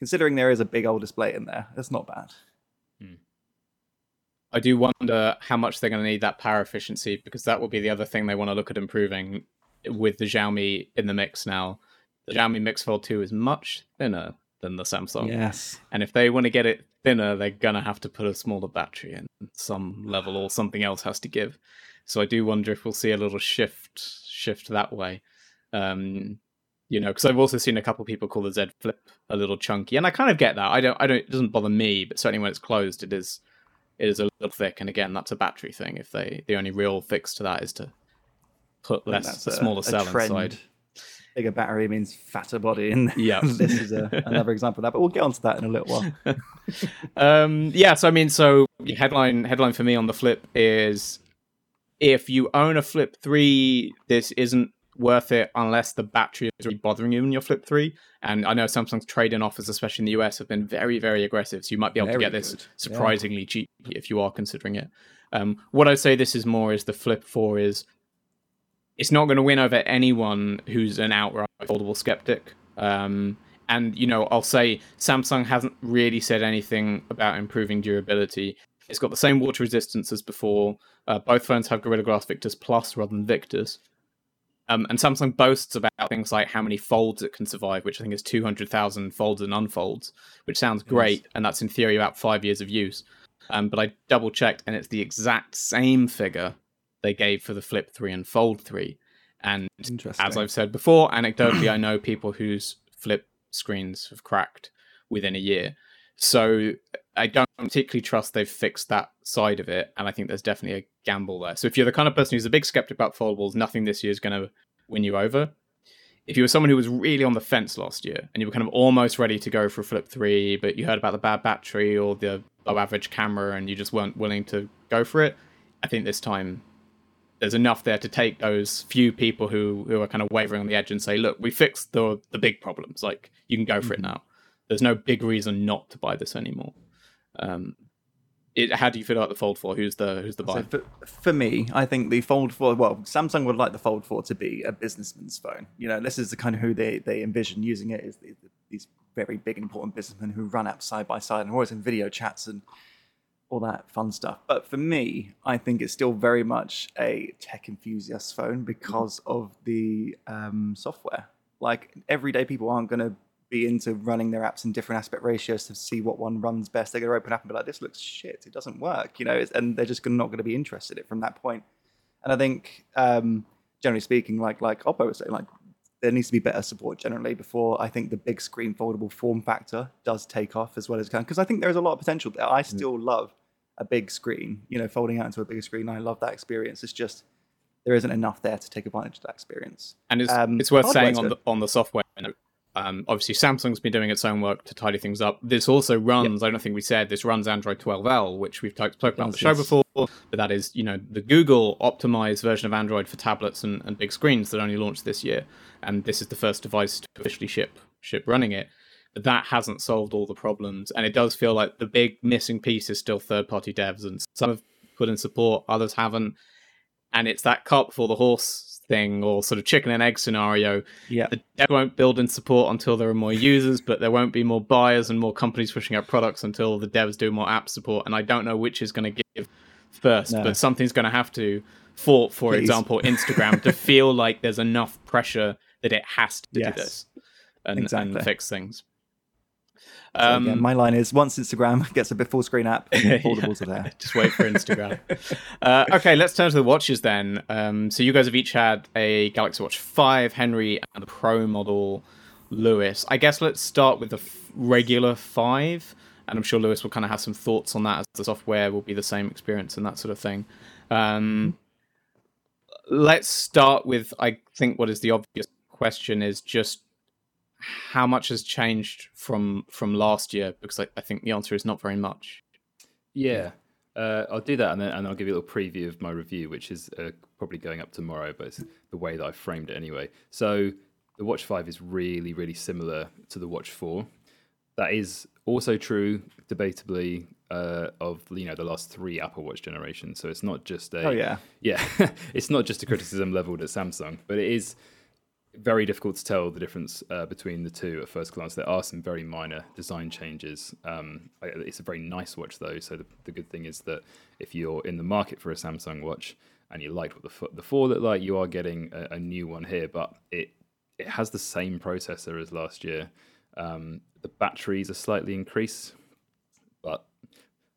Considering there is a big old display in there, that's not bad. I do wonder how much they're going to need that power efficiency because that will be the other thing they want to look at improving with the Xiaomi in the mix now. The Xiaomi Mix Fold 2 is much thinner than the Samsung. Yes. And if they want to get it thinner, they're going to have to put a smaller battery in some level or something else has to give. So I do wonder if we'll see a little shift shift that way. Um, you know, because I've also seen a couple people call the Z Flip a little chunky, and I kind of get that. I don't, I don't, it doesn't bother me, but certainly when it's closed, it is, it is a little thick. And again, that's a battery thing. If they, the only real fix to that is to put I less, a, a- smaller a cell trend. inside. Bigger battery means fatter body, and Yeah. <laughs> this is a, another example of that. But we'll get onto that in a little while. <laughs> um yeah so i mean so headline headline for me on the flip is if you own a flip 3 this isn't worth it unless the battery is really bothering you in your flip 3 and i know samsung's trade-in offers especially in the us have been very very aggressive so you might be able Very to get this good, yeah. surprisingly cheap if you are considering it um what i'd say this is more is the flip 4 is it's not going to win over anyone who's an outright foldable skeptic. Um, and you know, I'll say Samsung hasn't really said anything about improving durability. It's got the same water resistance as before. Uh, both phones have Gorilla Glass Victus Plus rather than Victus. Um, and Samsung boasts about things like how many folds it can survive, which I think is 200,000 folds and unfolds, which sounds great. And that's in theory about five years of use. Um, but I double checked, and it's the exact same figure they gave for the Flip 3 and Fold 3. And as I've said before, anecdotally, I know people whose flip screens have cracked within a year. So I don't particularly trust they've fixed that side of it. And I think there's definitely a gamble there. So if you're the kind of person who's a big skeptic about foldables, nothing this year is going to win you over. If you were someone who was really on the fence last year and you were kind of almost ready to go for a Flip 3, but you heard about the bad battery or the low average camera and you just weren't willing to go for it, I think this time there's enough there to take those few people who who are kind of wavering on the edge and say, look, we fixed the the big problems. Like you can go for it now. There's no big reason not to buy this anymore. Um, it, how do you feel about the Fold 4? Who's the who's the buyer? So for, for me, I think the Fold 4, well, Samsung would like the Fold 4 to be a businessman's phone. You know, this is the kind of who they, they envision using it is the, these very big important businessmen who run apps side by side and always in video chats and all that fun stuff. But for me, I think it's still very much a tech enthusiast phone because of the um, software. Like everyday people aren't going to be into running their apps in different aspect ratios to see what one runs best. They're going to open up and be like, "This looks shit. It doesn't work," you know, it's, and they're just not going to be interested in it from that point. And I think, um, generally speaking, like like Oppo was saying, like there needs to be better support generally before I think the big screen foldable form factor does take off as well as can. Because I think there's a lot of potential there. I still love a big screen, you know, folding out into a bigger screen. I love that experience. It's just there isn't enough there to take advantage of that experience. And it's Um, it's worth saying on the on the software. Um, obviously, Samsung's been doing its own work to tidy things up. This also runs. I don't think we said this runs Android 12L, which we've talked about on the show before. But that is, you know, the Google optimized version of Android for tablets and, and big screens that only launched this year, and this is the first device to officially ship ship running it. That hasn't solved all the problems, and it does feel like the big missing piece is still third-party devs, and some have put in support, others haven't and it's that cart before the horse thing or sort of chicken and egg scenario. Yeah. The dev won't build in support until there are more users, but there won't be more buyers and more companies pushing out products until the devs do more app support. And I don't know which is going to give first, No. but something's going to have to for, for Please. example, Instagram to feel <laughs> like there's enough pressure that it has to Yes. do this and, Exactly. and fix things. So Um, again, my line is once Instagram <laughs> gets a bit full screen app, <laughs> foldables are there. Just wait for Instagram. <laughs> uh, okay, let's turn to the watches then. Um, so you guys have each had a Galaxy Watch 5, Henry, and the Pro model, Lewis. I guess let's start with the f- regular 5, and I'm sure Lewis will kind of have some thoughts on that as the software will be the same experience and that sort of thing. Um, let's start with, I think, what is the obvious question is just how much has changed from from last year because I, I think the answer is not very much. Yeah, uh, I'll do that, and then and I'll give you a little preview of my review, which is uh, probably going up tomorrow, but it's the way that I framed it anyway. So the Watch Five is really, really similar to the Watch Four. That is also true, debatably, uh, of you know the last three Apple Watch generations. So it's not just a Oh yeah. <laughs> yeah, it's not just a criticism leveled at Samsung, but it is very difficult to tell the difference uh, between the two at first glance. There are some very minor design changes. Um, it's a very nice watch though, so the, the good thing is that if you're in the market for a Samsung watch and you liked what the fo- the four looked like, you are getting a, a new one here, but it it has the same processor as last year. Um, the batteries are slightly increased,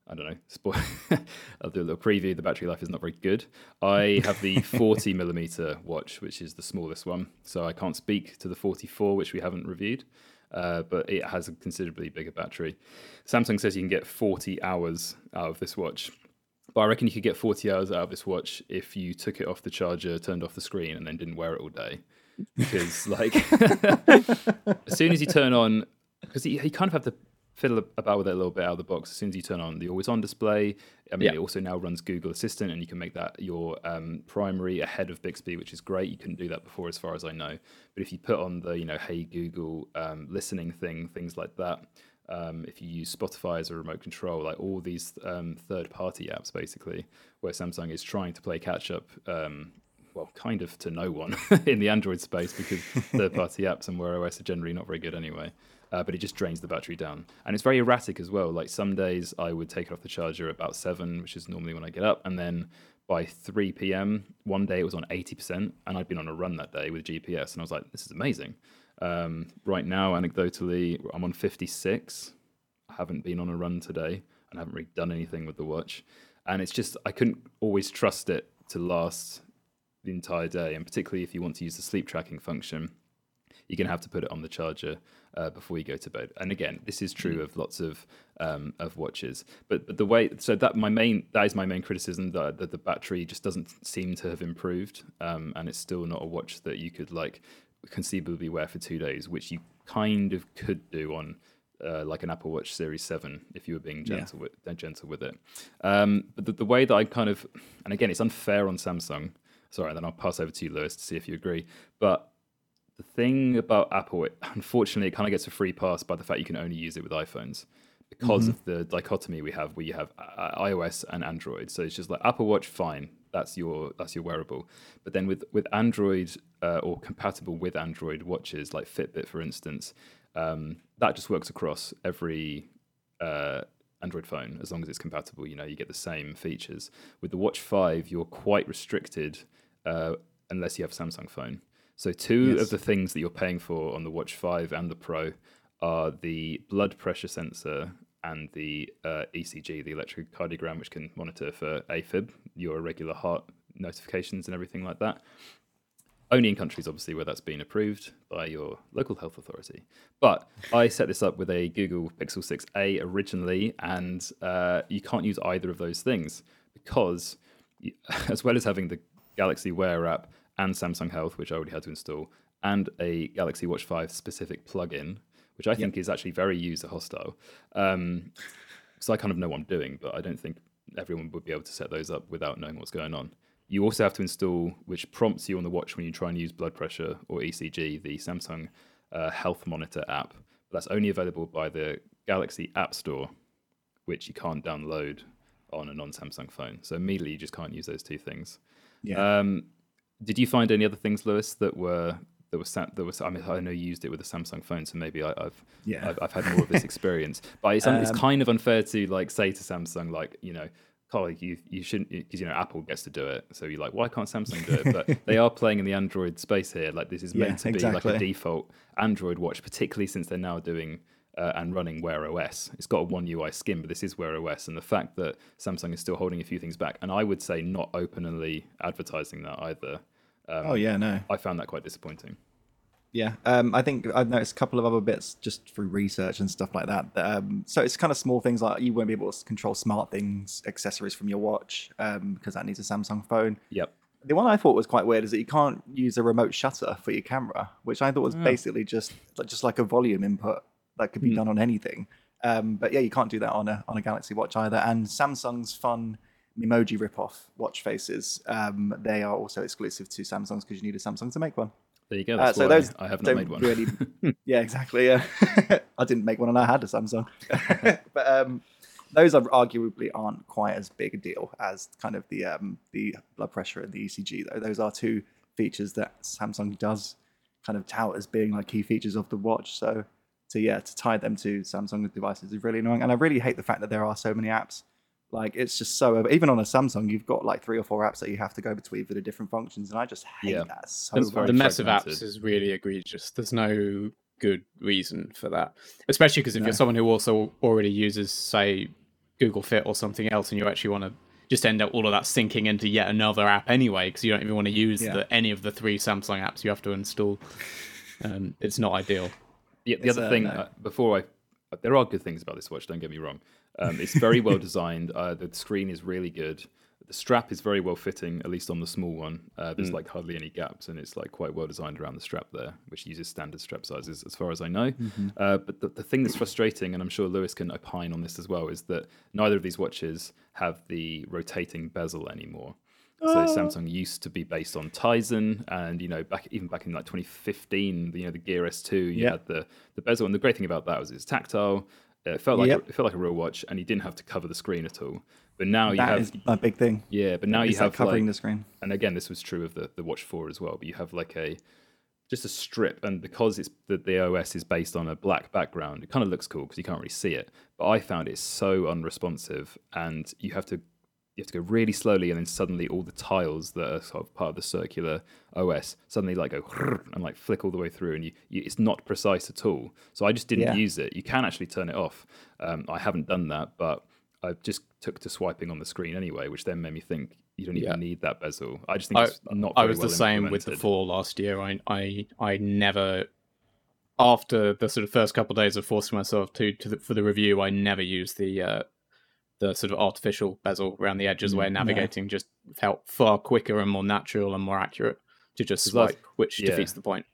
I don't know. Spoil. <laughs> I'll do a little preview. The battery life is not very good. I have the <laughs> 40 millimeter watch, which is the smallest one, so I can't speak to the 44, which we haven't reviewed. Uh, but it has a considerably bigger battery. Samsung says you can get 40 hours out of this watch, but I reckon you could get 40 hours out of this watch if you took it off the charger, turned off the screen, and then didn't wear it all day. Because like, <laughs> as soon as you turn on, because you, you kind of have to fiddle about with it a little bit out of the box. As soon as you turn on the always on display, I mean, Yeah. it also now runs Google Assistant, and you can make that your um, primary ahead of Bixby, which is great. You couldn't do that before, as far as I know. But if you put on the you know Hey Google um, listening thing, things like that. Um, if you use Spotify as a remote control, like all these um, third-party apps, basically, where Samsung is trying to play catch-up um, well, kind of to no one <laughs> in the Android space because <laughs> third-party apps and Wear OS are generally not very good anyway. Uh, but it just drains the battery down, and it's very erratic as well. Like some days I would take it off the charger about seven, which is normally when I get up, and then by 3 p.m. one day it was on 80%, and I'd been on a run that day with GPS, and I was like, this is amazing. Um, right now, anecdotally, I'm on 56. I haven't been on a run today, and I haven't really done anything with the watch, and it's just I couldn't always trust it to last the entire day, and particularly if you want to use the sleep tracking function, you're going to have to put it on the charger uh, before you go to bed. And again, this is true of lots of um, of watches. But but the way so that my main that is my main criticism that, that the battery just doesn't seem to have improved, um, and it's still not a watch that you could like conceivably wear for two days, which you kind of could do on. Uh, like an Apple Watch Series Seven, if you were being Yeah. gentle with uh, gentle with it, um, but the, the way that I kind of, and again, it's unfair on Samsung. Sorry, then I'll pass over to you, Lewis, to see if you agree. But the thing about Apple, it, <laughs> unfortunately, it kind of gets a free pass by the fact you can only use it with iPhones because of the dichotomy we have, where you have uh, iOS and Android. So it's just like Apple Watch, fine, that's your that's your wearable. But then with with Android uh, or compatible with Android watches, like Fitbit, for instance, um, that just works across every uh, Android phone as long as it's compatible. You know, you get the same features. With the Watch Five, you're quite restricted uh, unless you have a Samsung phone. So two Yes. of the things that you're paying for on the Watch Five and the Pro are the blood pressure sensor and the uh, ECG, the electrocardiogram, which can monitor for AFib, your irregular heart notifications and everything like that. Only in countries, obviously, where that's been approved by your local health authority. But I set this up with a Google Pixel 6a originally, and uh, you can't use either of those things because, <laughs> as well as having the Galaxy Wear app and Samsung Health, which I already had to install, and a Galaxy Watch 5 specific plugin, which I think is actually very user hostile. Um, so I kind of know what I'm doing, but I don't think everyone would be able to set those up without knowing what's going on. You also have to install, which prompts you on the watch when you try and use blood pressure or ECG, the Samsung uh, Health Monitor app. But that's only available by the Galaxy App Store, which you can't download on a non Samsung phone. So immediately you just can't use those two things. Yeah. Um, Did you find any other things, Lewis, that were that was that was? I mean, I know you used it with a Samsung phone, so maybe I, have Yeah. I've, I've had more of this <laughs> experience. But it's, it's Um, kind of unfair to like say to Samsung, like you know, colleague, you you shouldn't because you know Apple gets to do it. So you're like, why can't Samsung do it? <laughs> But they are playing in the Android space here. Like this is meant Yeah, to be like a default Android watch, particularly since they're now doing. Uh, and running Wear OS. It's got a One UI skin, but this is Wear OS. And the fact that Samsung is still holding a few things back, and I would say not openly advertising that either, oh yeah, no. I found that quite disappointing. Yeah, um, I think I've noticed a couple of other bits just through research and stuff like that. Um, so it's kind of small things like you won't be able to control smart things, accessories from your watch um, because that needs a Samsung phone. Yep. The one I thought was quite weird is that you can't use a remote shutter for your camera, which I thought was Oh. basically just just like a volume input that could be Hmm. done on anything. Um, but yeah, you can't do that on a on a Galaxy Watch either. And Samsung's fun emoji ripoff watch faces, um, they are also exclusive to Samsung's because you need a Samsung to make one. There you go. Uh, so those I have not made one. Really, <laughs> yeah, exactly. Yeah, <laughs> I didn't make one, and I had a Samsung. <laughs> but um, those are arguably aren't quite as big a deal as kind of the um, the blood pressure and the ECG. Though those are two features that Samsung does kind of tout as being like key features of the watch. So to yeah, to tie them to Samsung devices is really annoying, and I really hate the fact that there are so many apps. Like it's just so over. Even on a Samsung, you've got like three or four apps that you have to go between for the different functions, and I just hate Yeah. that so That's very the mess of apps is really egregious. There's no good reason for that, especially because if No. you're someone who also already uses, say, Google Fit or something else, and you actually want to just end up all of that syncing into yet another app anyway, because you don't even want to use Yeah. the, any of the three Samsung apps you have to install. Um, it's not ideal. The, the It's, other uh, thing, no. uh, before I, uh, there are good things about this watch. Don't get me wrong. Um, it's very well designed. Uh, the screen is really good. The strap is very well fitting, at least on the small one. Uh, Mm. there's like hardly any gaps, and it's like quite well designed around the strap there, which uses standard strap sizes, as far as I know. Mm-hmm. Uh, but the, the thing that's frustrating, and I'm sure Lewis can opine on this as well, is that neither of these watches have the rotating bezel anymore. So Oh. Samsung used to be based on Tizen, and you know, back even back in like 2015, you know, the Gear S2, you Yeah. had the the bezel, and the great thing about that was it's tactile. Uh, it felt like Yep. a, it felt like a real watch, and you didn't have to cover the screen at all. But now you That have is a big thing. yeah, but now you have covering like, the screen. and again, this was true of the, the Watch 4 as well, but you have like a just a strip, and because it's the, the OS is based on a black background, it kind of looks cool because you can't really see it. But I found it so unresponsive, and you have to you have to go really slowly, and then suddenly all the tiles that are sort of part of the circular OS suddenly like go <laughs> and like flick all the way through, and you, you it's not precise at all. So I just didn't Yeah. use it. You can actually turn it off. Um, I haven't done that, but I just took to swiping on the screen anyway, which then made me think you don't even Yeah. need that bezel. I just think I, it's not. I was well the same with the four last year. I, I, I never, after the sort of first couple of days of forcing myself to, to the, for the review, I never used the uh, the sort of artificial bezel around the edges, mm, where navigating just felt far quicker and more natural and more accurate to just that's- swipe, which yeah. defeats the point.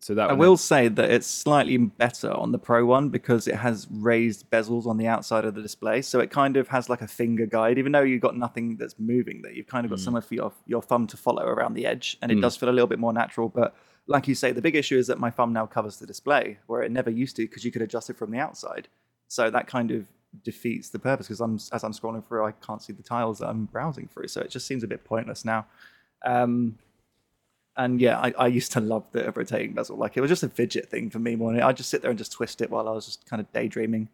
So that I one- will say that it's slightly better on the Pro one because it has raised bezels on the outside of the display, so it kind of has like a finger guide. Even though you've got nothing that's moving there, you've kind of got mm. somewhere for your your thumb to follow around the edge, and it mm. does feel a little bit more natural. But like you say, the big issue is that my thumb now covers the display, where it never used to because you could adjust it from the outside. So that kind of defeats the purpose because I'm as I'm scrolling through, I can't see the tiles that I'm browsing through, so it just seems a bit pointless now. Um, and yeah, I, I used to love the rotating bezel. Like it was just a fidget thing for me more. I'd just sit there and just twist it while I was just kind of daydreaming.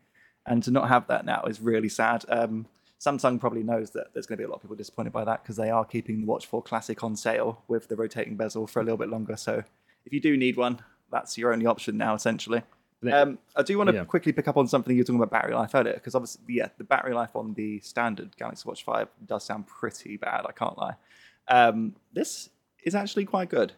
And to not have that now is really sad. Um, Samsung probably knows that there's going to be a lot of people disappointed by that because they are keeping the Watch 4 Classic on sale with the rotating bezel for a little bit longer. So if you do need one, that's your only option now, essentially. Um, I do want to Yeah. quickly pick up on something you're talking about battery life earlier, because obviously, yeah, the battery life on the standard Galaxy Watch 5 does sound pretty bad. I can't lie. Um, this is actually quite good.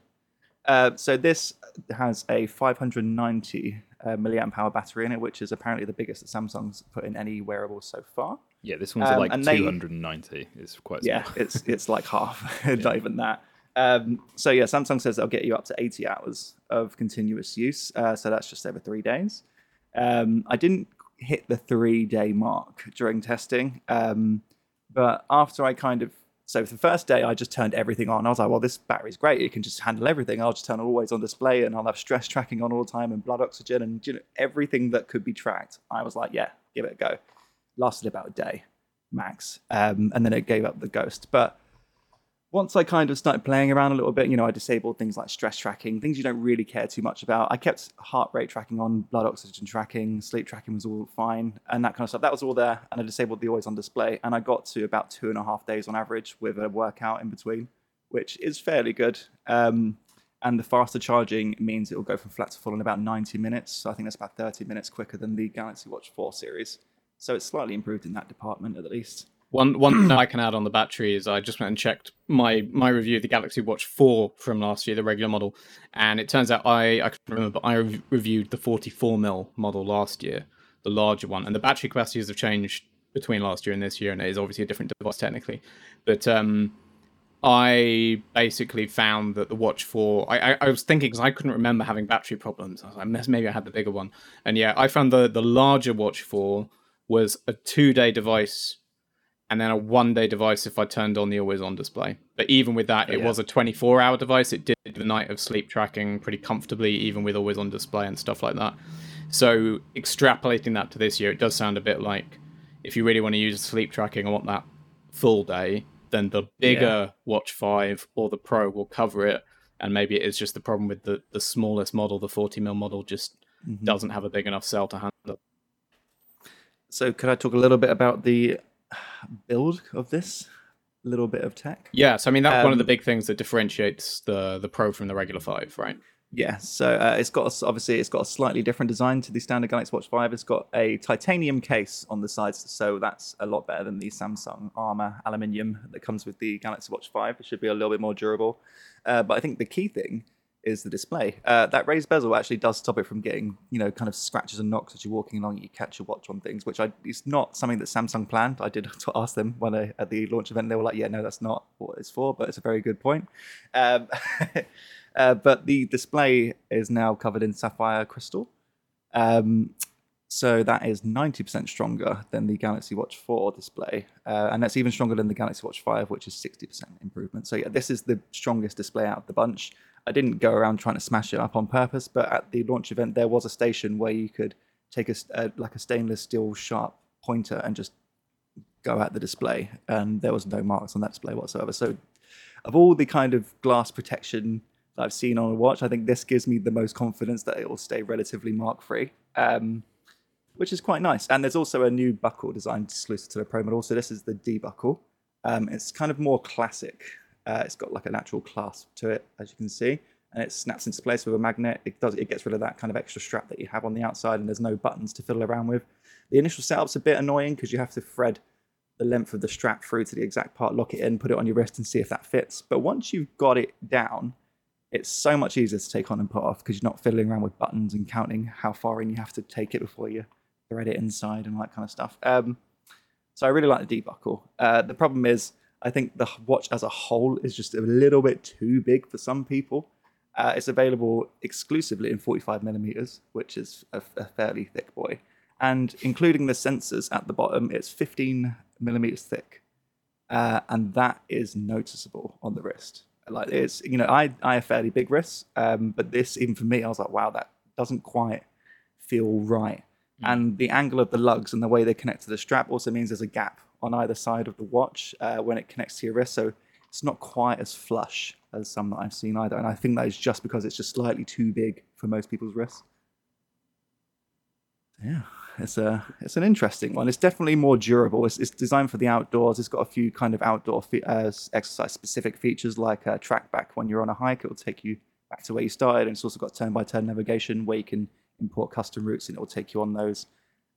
Uh, so this has a 590 uh, milliamp hour battery in it, which is apparently the biggest that Samsung's put in any wearable so far. yeah, this one's um, like and they- 290. It's quite Yeah, it's it's like half, <laughs> not even that. Um, so yeah, Samsung says they'll get you up to 80 hours of continuous use. Uh, so that's just over three days. Um, I didn't hit the three day mark during testing, um, but after I kind of so the first day I just turned everything on. I was like, well, this battery's great. It can just handle everything. I'll just turn always on display, and I'll have stress tracking on all the time, and blood oxygen, and you know, everything that could be tracked. I was like, yeah, give it a go. Lasted about a day max, um, and then it gave up the ghost. But once I kind of started playing around a little bit, you know, I disabled things like stress tracking, things you don't really care too much about. I kept heart rate tracking on, blood oxygen tracking, sleep tracking was all fine, and that kind of stuff. That was all there, and I disabled the always on display, and I got to about two and a half days on average with a workout in between, which is fairly good. Um, and the faster charging means it will go from flat to full in about 90 minutes. So I think that's about 30 minutes quicker than the Galaxy Watch 4 series. So it's slightly improved in that department at least. One one thing <clears throat> I can add on the battery is I just went and checked my my review of the Galaxy Watch 4 from last year, the regular model, and it turns out I I can remember I re- reviewed the 44 mil model last year, the larger one, and the battery capacities have changed between last year and this year, and it is obviously a different device technically, but um. I basically found that the Watch 4, I, I, I was thinking because I couldn't remember having battery problems. I was like, maybe I had the bigger one. And yeah, I found the, the larger Watch 4 was a two day device and then a one day device if I turned on the always on display. But even with that, it yeah. was a 24 hour device. It did the night of sleep tracking pretty comfortably, even with always on display and stuff like that. So extrapolating that to this year, it does sound a bit like if you really want to use sleep tracking and want that full day, then the bigger yeah. Watch 5 or the Pro will cover it. And maybe it is just the problem with the, the smallest model, the 40 mil model, just mm-hmm. doesn't have a big enough cell to handle. So, could I talk a little bit about the build of this little bit of tech. Yeah, so I mean that's um, one of the um, big things that differentiates the the Pro from the regular five, right? Yeah, so uh, it's got a, obviously it's got a slightly different design to the standard Galaxy Watch Five. It's got a titanium case on the sides, so that's a lot better than the Samsung Armor aluminium that comes with the Galaxy Watch Five. It should be a little bit more durable. Uh, but I think the key thing is the display. Uh, that raised bezel actually does stop it from getting, you know, kind of scratches and knocks as you're walking along. You catch your watch on things, which I, is not something that Samsung planned. I did <laughs> ask them when I, at the launch event. They were like, "Yeah, no, that's not what it's for," but it's a very good point. Um, <laughs> uh, but the display is now covered in sapphire crystal. Um, so that is 90% stronger than the Galaxy Watch 4 display. Uh, and that's even stronger than the Galaxy Watch 5, which is 60% improvement. So yeah, this is the strongest display out of the bunch. I didn't go around trying to smash it up on purpose, but at the launch event, there was a station where you could take a, a like a stainless steel sharp pointer and just go at the display, and there was no marks on that display whatsoever. So, of all the kind of glass protection that I've seen on a watch, I think this gives me the most confidence that it will stay relatively mark free. Um, which is quite nice. And there's also a new buckle designed exclusive to the Pro model. So this is the D buckle. Um, it's kind of more classic uh, it's got like an actual clasp to it, as you can see, and it snaps into place with a magnet. It does it gets rid of that kind of extra strap that you have on the outside, and there's no buttons to fiddle around with. The initial setup's a bit annoying because you have to thread the length of the strap through to the exact part, lock it in, put it on your wrist, and see if that fits. But once you've got it down, it's so much easier to take on and put off because you're not fiddling around with buttons and counting how far in you have to take it before you thread it inside and all that kind of stuff. Um, so I really like the D buckle. Uh, the problem is I think the watch as a whole is just a little bit too big for some people. Uh, it's available exclusively in 45 millimeters, which is a, a, fairly thick boy. And including the sensors at the bottom, it's 15 millimeters thick. Uh, and that is noticeable on the wrist. Like it's, you know, I, I have fairly big wrists, um, but this, even for me, I was like, wow, that doesn't quite feel right. Mm. And the angle of the lugs and the way they connect to the strap also means there's a gap on either side of the watch uh, when it connects to your wrist. So it's not quite as flush as some that I've seen either. And I think that is just because it's just slightly too big for most people's wrists. Yeah, it's a it's an interesting one. It's definitely more durable. It's, it's designed for the outdoors. It's got a few kind of outdoor fe- uh, exercise specific features like a track back when you're on a hike. It will take you back to where you started, and it's also got turn by turn navigation where you can import custom routes and it will take you on those.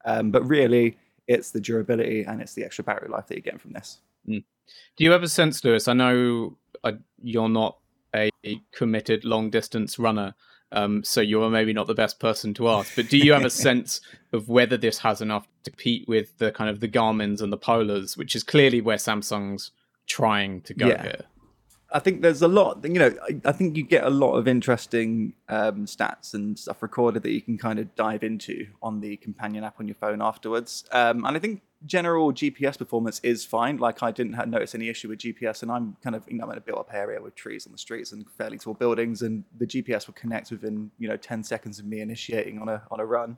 Um, but really, it's the durability and it's the extra battery life that you're getting from this. Mm. Do you have a sense, Lewis? I know uh, you're not a committed long distance runner, um, so you're maybe not the best person to ask. But do you have a <laughs> sense of whether this has enough to compete with the kind of the Garmin's and the Polars, which is clearly where Samsung's trying to go yeah. here? I think there's a lot. You know, I, I think you get a lot of interesting um, stats and stuff recorded that you can kind of dive into on the companion app on your phone afterwards. Um, and I think general GPS performance is fine. Like I didn't have, notice any issue with GPS, and I'm kind of you know I'm in a built-up area with trees on the streets and fairly tall buildings, and the GPS will connect within you know 10 seconds of me initiating on a on a run.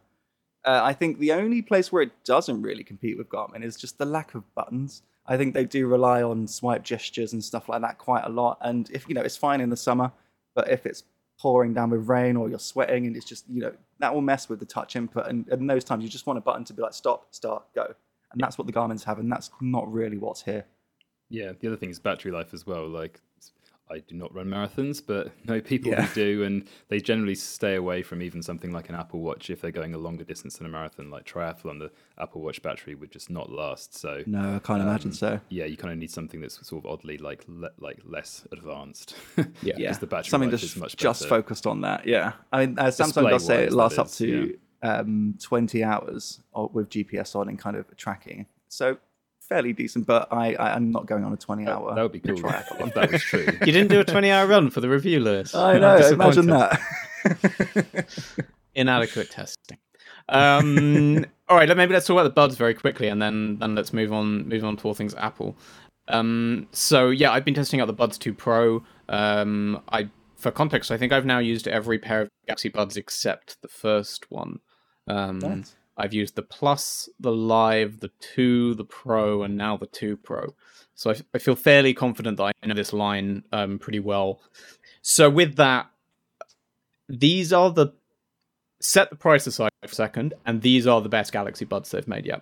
Uh, I think the only place where it doesn't really compete with Garmin is just the lack of buttons. I think they do rely on swipe gestures and stuff like that quite a lot. And if you know, it's fine in the summer, but if it's pouring down with rain or you're sweating and it's just you know that will mess with the touch input. And in those times, you just want a button to be like stop, start, go, and that's what the Garmin's have, and that's not really what's here. Yeah, the other thing is battery life as well. Like I do not run marathons, but <laughs> know people Yeah. who do, and they generally stay away from even something like an Apple Watch if they're going a longer distance than a marathon, like triathlon. The Apple Watch battery would just not last. So No, I can't imagine so. yeah, you kind of need something that's sort of oddly like le- like less advanced. <laughs> Yeah. Yeah, the battery something just much just better. focused on that. Yeah, I mean, uh, Samsung does say it lasts up to um, 20 hours with GPS on and kind of tracking. So fairly decent, but I, I I'm not going on a 20 hour. that would be cool triathlon. <laughs> if that was true. You didn't do a 20 hour run for the review, Lewis. I know. Imagine that. <laughs> Inadequate testing. Um, <laughs> all right, maybe let's talk about the buds very quickly, and then then let's move on move on to all things Apple. Um, so yeah, I've been testing out the Buds 2 Pro. Um, I for context, I think I've now used every pair of Galaxy Buds except the first one. Um, Nice. I've used the Plus, the Live, the 2, the Pro, and now the 2 Pro. So I, I feel fairly confident that I know this line um, pretty well. So with that, these are the set the price aside for a second, and these are the best Galaxy Buds they've made yet.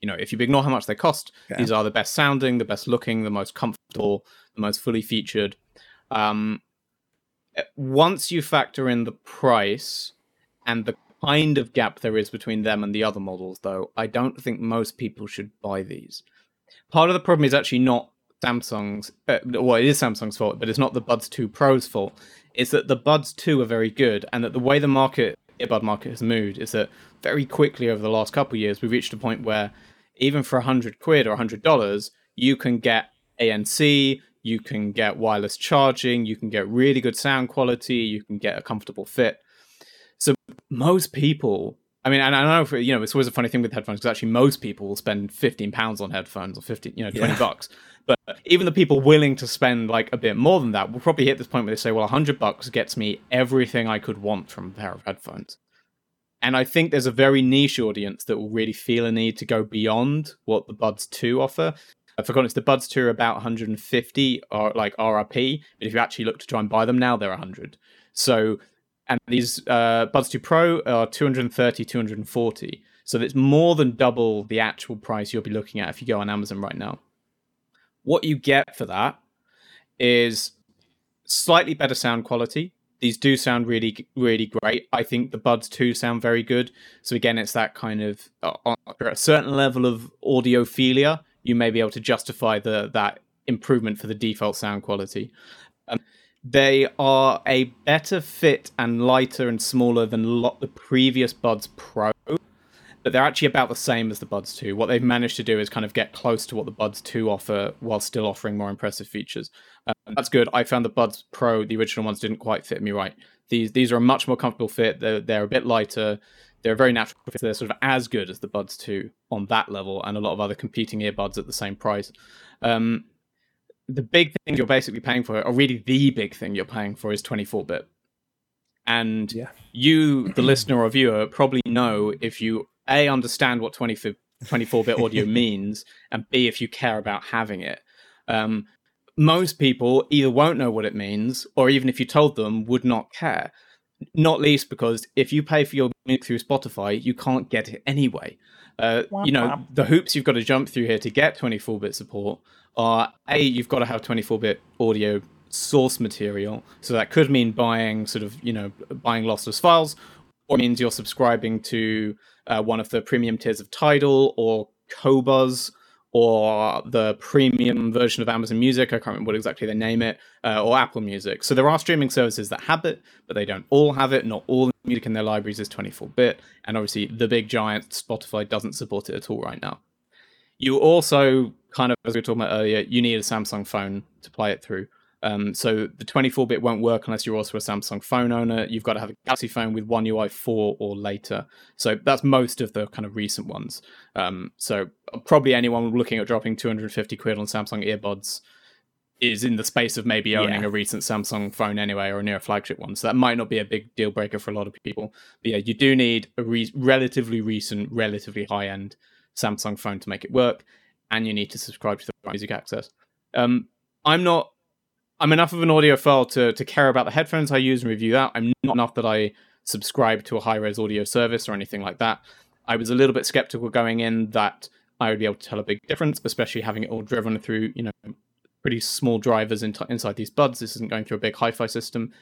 You know, if you ignore how much they cost, Okay. these are the best sounding, the best looking, the most comfortable, the most fully featured. Um, once you factor in the price and the kind of gap there is between them and the other models, though, I don't think most people should buy these. Part of the problem is actually not Samsung's, uh, well, it is Samsung's fault, but it's not the Buds 2 Pro's fault. It's that the Buds 2 are very good, and that the way the market, earbud market has moved is that very quickly over the last couple of years, we've reached a point where even for 100 quid or 100 dollars, you can get ANC, you can get wireless charging, you can get really good sound quality, you can get a comfortable fit. So most people, I mean, and I know for you know, it's always a funny thing with headphones because actually most people will spend 15 pounds on headphones or 15, you know, 20 Yeah. bucks. But even the people willing to spend like a bit more than that will probably hit this point where they say, well, 100 bucks gets me everything I could want from a pair of headphones. And I think there's a very niche audience that will really feel a need to go beyond what the Buds 2 offer. I forgot it's the Buds 2 are about 150 or uh, like RRP, but if you actually look to try and buy them now, they're 100. So, and these uh, Buds 2 Pro are 230, 240. So it's more than double the actual price you'll be looking at if you go on Amazon right now. What you get for that is slightly better sound quality. These do sound really, really great. I think the Buds 2 sound very good. So again, it's that kind of uh, a certain level of audiophilia, you may be able to justify the that improvement for the default sound quality. Um, they are a better fit and lighter and smaller than lot the previous Buds Pro, but they're actually about the same as the Buds 2. What they've managed to do is kind of get close to what the Buds 2 offer while still offering more impressive features. Um, that's good. I found the Buds Pro, the original ones, didn't quite fit me right. These these are a much more comfortable fit. They're they're a bit lighter. They're a very natural fit. They're sort of as good as the Buds 2 on that level, and a lot of other competing earbuds at the same price. Um, the big thing you're basically paying for, or really the big thing you're paying for, is 24 bit. And Yeah. you, the listener or viewer, probably know if you a understand what 24 bit audio <laughs> means, and b if you care about having it. Um, most people either won't know what it means, or even if you told them, would not care. Not least because if you pay for your music through Spotify, you can't get it anyway. Uh, you know, the hoops you've got to jump through here to get 24 bit support are A, you've got to have 24 bit audio source material. So that could mean buying sort of, you know, buying lossless files, or it means you're subscribing to uh, one of the premium tiers of Tidal or Qobuz or the premium version of Amazon Music. I can't remember what exactly they name it, uh, or Apple Music. So there are streaming services that have it, but they don't all have it. Not all music in their libraries is 24 bit. And obviously, the big giant Spotify doesn't support it at all right now. You also, kind of, as we were talking about earlier, you need a Samsung phone to play it through. Um, so the 24 bit won't work unless you're also a Samsung phone owner. You've got to have a Galaxy phone with One UI 4 or later. So that's most of the kind of recent ones. Um, so probably anyone looking at dropping 250 quid on Samsung earbuds is in the space of maybe owning Yeah. a recent Samsung phone anyway or a near flagship one. So that might not be a big deal breaker for a lot of people. But yeah, you do need a re- relatively recent, relatively high end Samsung phone to make it work. and you need to subscribe to the music access. Um, I'm not. I'm enough of an audiophile to to care about the headphones I use and review that. I'm not enough that I subscribe to a high res audio service or anything like that. I was a little bit skeptical going in that I would be able to tell a big difference, especially having it all driven through you know pretty small drivers in inside these buds. This isn't going through a big hi-fi system.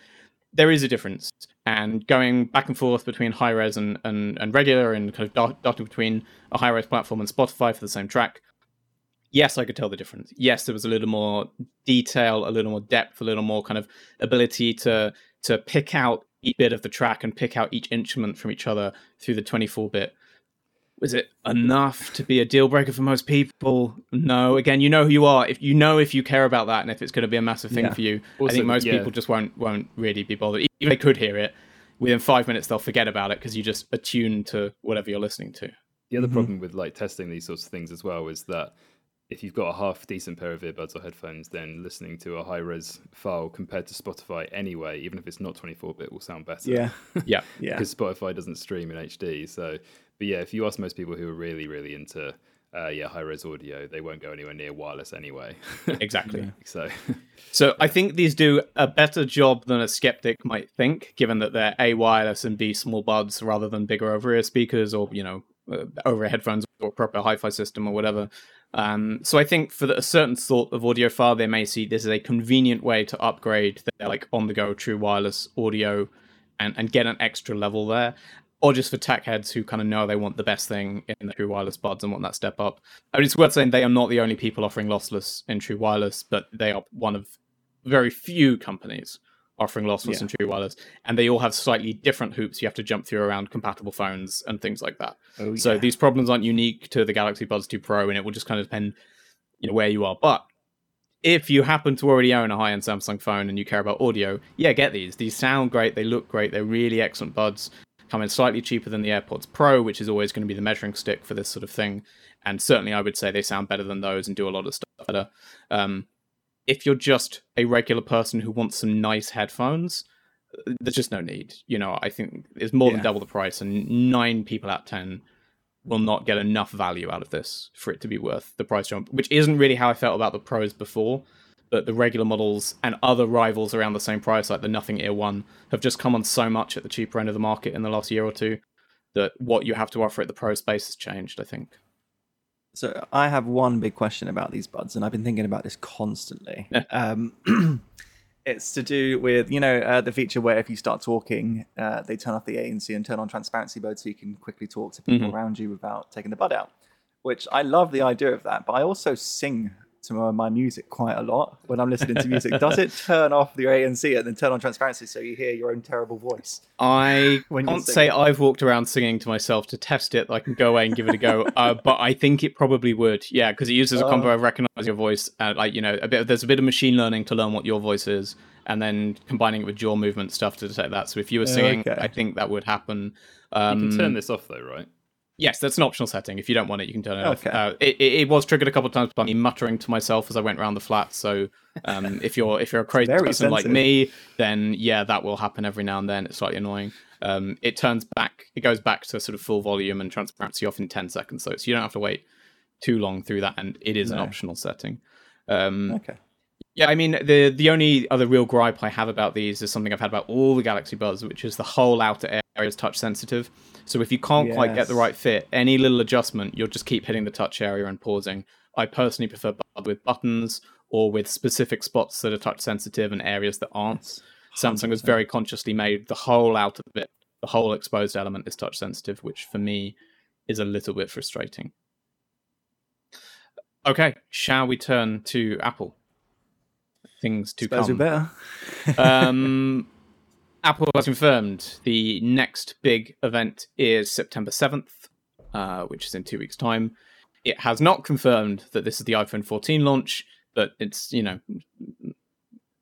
There is a difference, and going back and forth between high res and, and, and regular, and kind of darting between a high res platform and Spotify for the same track. Yes, I could tell the difference. Yes, there was a little more detail, a little more depth, a little more kind of ability to to pick out each bit of the track and pick out each instrument from each other through the 24 bit was it enough to be a deal breaker for most people? No. Again, you know who you are. If you know if you care about that and if it's going to be a massive thing yeah. for you, also, I think most yeah. people just won't won't really be bothered. Even if they could hear it, within five minutes they'll forget about it because you just attune to whatever you're listening to. The other mm-hmm. problem with like testing these sorts of things as well is that if you've got a half decent pair of earbuds or headphones, then listening to a high res file compared to Spotify anyway, even if it's not 24 bit, will sound better. Yeah. <laughs> yeah. Yeah. <laughs> Because Spotify doesn't stream in HD. So but yeah, if you ask most people who are really, really into uh, yeah, high res audio, they won't go anywhere near wireless anyway. <laughs> exactly. So, <laughs> so I think these do a better job than a skeptic might think, given that they're a wireless and b small buds rather than bigger over ear speakers or you know uh, over headphones or proper hi-fi system or whatever. Um, so I think for the, a certain sort of audiophile, they may see this as a convenient way to upgrade their like on-the-go true wireless audio and, and get an extra level there or just for tech heads who kind of know they want the best thing in the true wireless buds and want that step up. I mean, it's worth saying they are not the only people offering lossless in true wireless, but they are one of very few companies offering lossless yeah. and true wireless, and they all have slightly different hoops you have to jump through around compatible phones and things like that. Oh, yeah. So these problems aren't unique to the Galaxy Buds 2 Pro, and it will just kind of depend, you know, where you are. But if you happen to already own a high-end Samsung phone and you care about audio, yeah, get these. These sound great. They look great. They're really excellent buds come in slightly cheaper than the AirPods Pro, which is always going to be the measuring stick for this sort of thing. And certainly, I would say they sound better than those and do a lot of stuff better. Um, if you're just a regular person who wants some nice headphones, there's just no need. You know, I think it's more yeah. than double the price, and nine people out of ten will not get enough value out of this for it to be worth the price jump, which isn't really how I felt about the pros before but the regular models and other rivals around the same price, like the Nothing Ear One, have just come on so much at the cheaper end of the market in the last year or two that what you have to offer at the pro space has changed. I think. So I have one big question about these buds, and I've been thinking about this constantly. um, <clears throat> it's to do with you know uh, the feature where if you start talking, uh, they turn off the ANC and turn on transparency mode, so you can quickly talk to people mm-hmm. around you without taking the bud out. Which I love the idea of that, but I also sing to my, my music quite a lot when I'm listening to music. Does it <laughs> turn off the ANC and then turn on transparency so you hear your own terrible voice? I <laughs> can't say I've walked around singing to myself to test it. I can go away and give it a go, <laughs> uh, but I think it probably would. Yeah, because it uses a combo of recognizing your voice and like you know a bit. Of, there's a bit of machine learning to learn what your voice is, and then combining it with jaw movement stuff to detect that. So if you were singing, okay. I think that would happen. Um, you can turn um, this off though, right? Yes, that's an optional setting. If you don't want it, you can turn it okay. off. Uh, it, it, was triggered a couple of times by me muttering to myself as I went around the flat. So um, <laughs> if you're if you're a crazy person sensitive. like me, then yeah, that will happen every now and then. It's slightly annoying. Um, it turns back. It goes back to sort of full volume and transparency off in ten seconds. So, so you don't have to wait too long through that, and it is no. an optional setting. Um, okay. Yeah, I mean the the only other real gripe I have about these is something I've had about all the Galaxy Buds, which is the whole outer area is touch sensitive. So if you can't yes. quite get the right fit, any little adjustment, you'll just keep hitting the touch area and pausing. I personally prefer with buttons or with specific spots that are touch sensitive and areas that aren't. Samsung has very consciously made the whole outer bit, the whole exposed element is touch sensitive, which for me is a little bit frustrating. Okay, shall we turn to Apple? Things to Suppose come. better. um, <laughs> Apple has confirmed the next big event is September 7th, uh, which is in two weeks' time. It has not confirmed that this is the iPhone 14 launch, but it's, you know,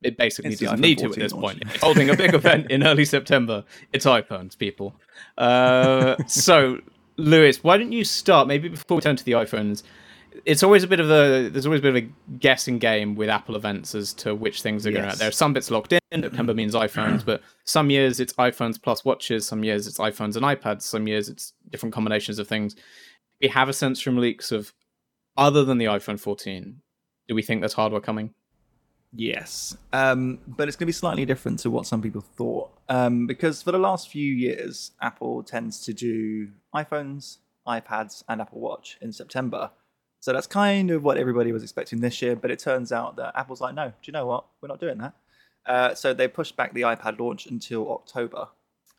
it basically it's doesn't need to at this launch. point. It's holding a big event in early September. It's iPhones, people. Uh, <laughs> so, Lewis, why don't you start? Maybe before we turn to the iPhones, it's always a bit of a there's always a bit of a guessing game with Apple events as to which things are yes. going. Out there are some bits locked in. September means iPhones, but some years it's iPhones plus watches. Some years it's iPhones and iPads. Some years it's different combinations of things. We have a sense from leaks of other than the iPhone 14, do we think there's hardware coming? Yes, um, but it's going to be slightly different to what some people thought. Um, because for the last few years, Apple tends to do iPhones, iPads, and Apple Watch in September. So that's kind of what everybody was expecting this year. But it turns out that Apple's like, no, do you know what? We're not doing that. Uh, so they pushed back the iPad launch until October,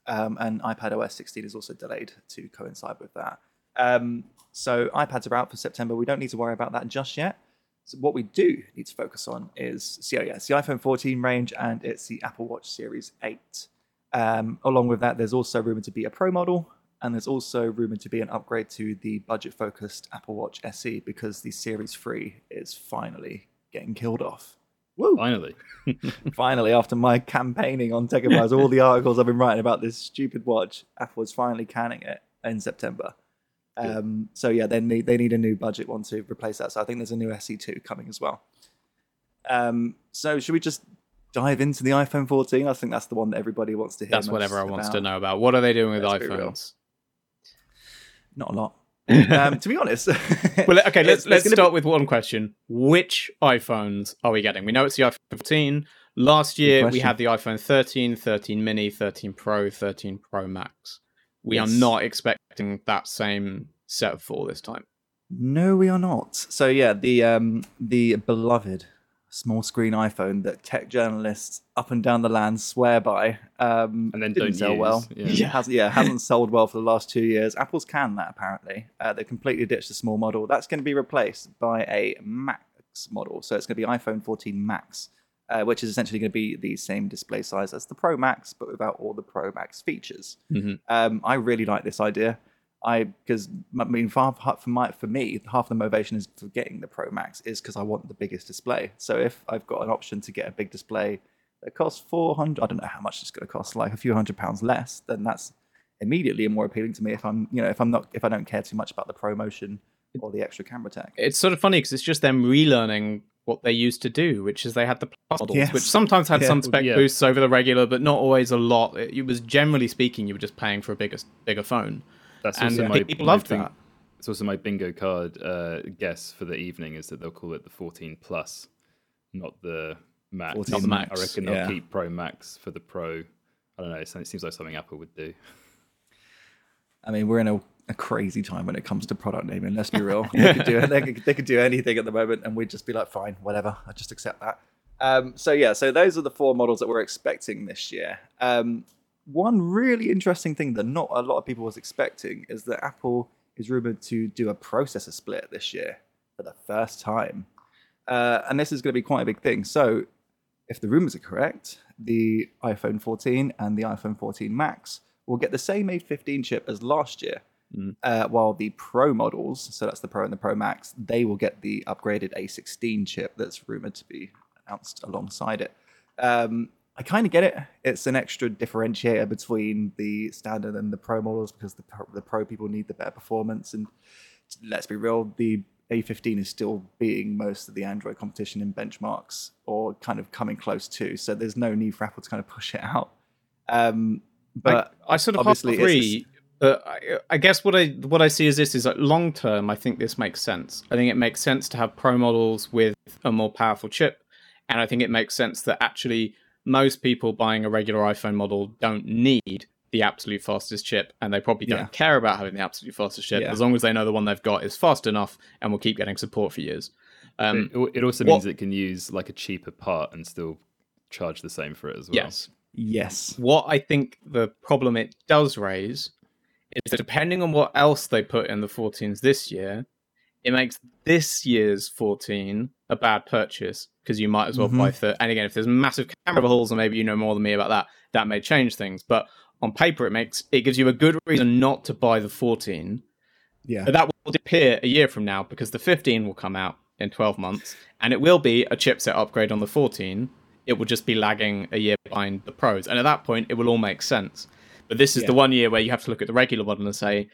um, and iPad OS 16 is also delayed to coincide with that. Um, so iPads are out for September. We don't need to worry about that just yet. So what we do need to focus on is so yeah, it's the iPhone 14 range and it's the Apple Watch Series 8. Um, along with that, there's also rumored to be a Pro model, and there's also rumored to be an upgrade to the budget-focused Apple Watch SE because the Series 3 is finally getting killed off. Woo! Finally. <laughs> finally, after my campaigning on Tech Advisor, all the articles I've been writing about this stupid watch, Apple is finally canning it in September. Um, so yeah, they need they need a new budget one to replace that. So I think there's a new SE2 coming as well. Um, so should we just dive into the iPhone 14? I think that's the one that everybody wants to hear. That's what most everyone wants to know about. What are they doing with Let's iPhones? Not a lot. <laughs> um, to be honest. <laughs> Well, okay, let's let's start with one question. Which iPhones are we getting? We know it's the iPhone 15. Last year we had the iPhone 13, 13 mini, 13 Pro, 13 Pro Max. We are not expecting that same set of four this time. No, we are not. So yeah, the um, the beloved small screen iPhone that tech journalists up and down the land swear by, um, And then didn't don't sell use, well. yeah. Has, yeah, hasn't <laughs> sold well for the last two years. Apple's can that apparently. Uh, they completely ditched the small model. That's going to be replaced by a Max model. So it's going to be iPhone 14 Max, uh, which is essentially going to be the same display size as the Pro Max, but without all the Pro Max features. Mhm. Um, I really like this idea. I because I mean, for, for my for me, half the motivation is for getting the Pro Max is because I want the biggest display. So if I've got an option to get a big display that costs four hundred, I don't know how much it's going to cost, like a few hundred pounds less, then that's immediately more appealing to me. If I'm, you know, if I'm not, if I don't care too much about the ProMotion or the extra camera tech. It's sort of funny because it's just them relearning what they used to do, which is they had the plus models, Yes. which sometimes had Yeah. some spec Yeah. boosts over the regular, but not always a lot. It, it was generally speaking, you were just paying for a bigger bigger phone. That's And also my, people my loved bing- that. It's also my bingo card uh, guess for the evening is that they'll call it the 14 Plus, not the Max. 14 Not the Max, I reckon they'll keep Pro Max for the Pro. I don't know. It seems like something Apple would do. I mean, we're in a, a crazy time when it comes to product naming. Let's be real. They could do they could, they could do anything at the moment, and we'd just be like, fine, whatever. I just accept that. Um, so yeah, so those are the four models that we're expecting this year. Um, one really interesting thing that not a lot of people was expecting is that Apple is rumored to do a processor split this year for the first time, uh, and this is going to be quite a big thing. So, if the rumors are correct, the iPhone 14 and the iPhone 14 Max will get the same A15 chip as last year, Mm. uh, while the Pro models, so that's the Pro and the Pro Max, they will get the upgraded A16 chip that's rumored to be announced alongside it. Um, I kind of get it. It's an extra differentiator between the standard and the Pro models because the Pro, the Pro people need the better performance. And let's be real, the A15 is still beating most of the Android competition in benchmarks or kind of coming close to. So there's no need for Apple to kind of push it out. Um, but I, I sort of obviously agree. But I, I guess what I what I see is this is like long term. I think this makes sense. I think it makes sense to have pro models with a more powerful chip, and I think it makes sense that actually most people buying a regular iPhone model don't need the absolute fastest chip, and they probably don't Yeah. care about having the absolute fastest chip Yeah. as long as they know the one they've got is fast enough and will keep getting support for years. Um, it, it also what- means it can use like a cheaper part and still charge the same for it as well. yes, yes, what I think the problem it does raise is that depending on what else they put in the 14s this year, it makes this year's 14 a bad purchase because you might as well Mhm. buy third. And again, if there's massive camera holes, and maybe you know more than me about that, that may change things. But on paper, it makes it gives you a good reason not to buy the 14. yeah, But that will disappear a year from now because the 15 will come out in 12 months, and it will be a chipset upgrade on the 14. It will just be lagging a year behind the pros, and at that point, it will all make sense. But this is the one year where you have to look at the regular model and say,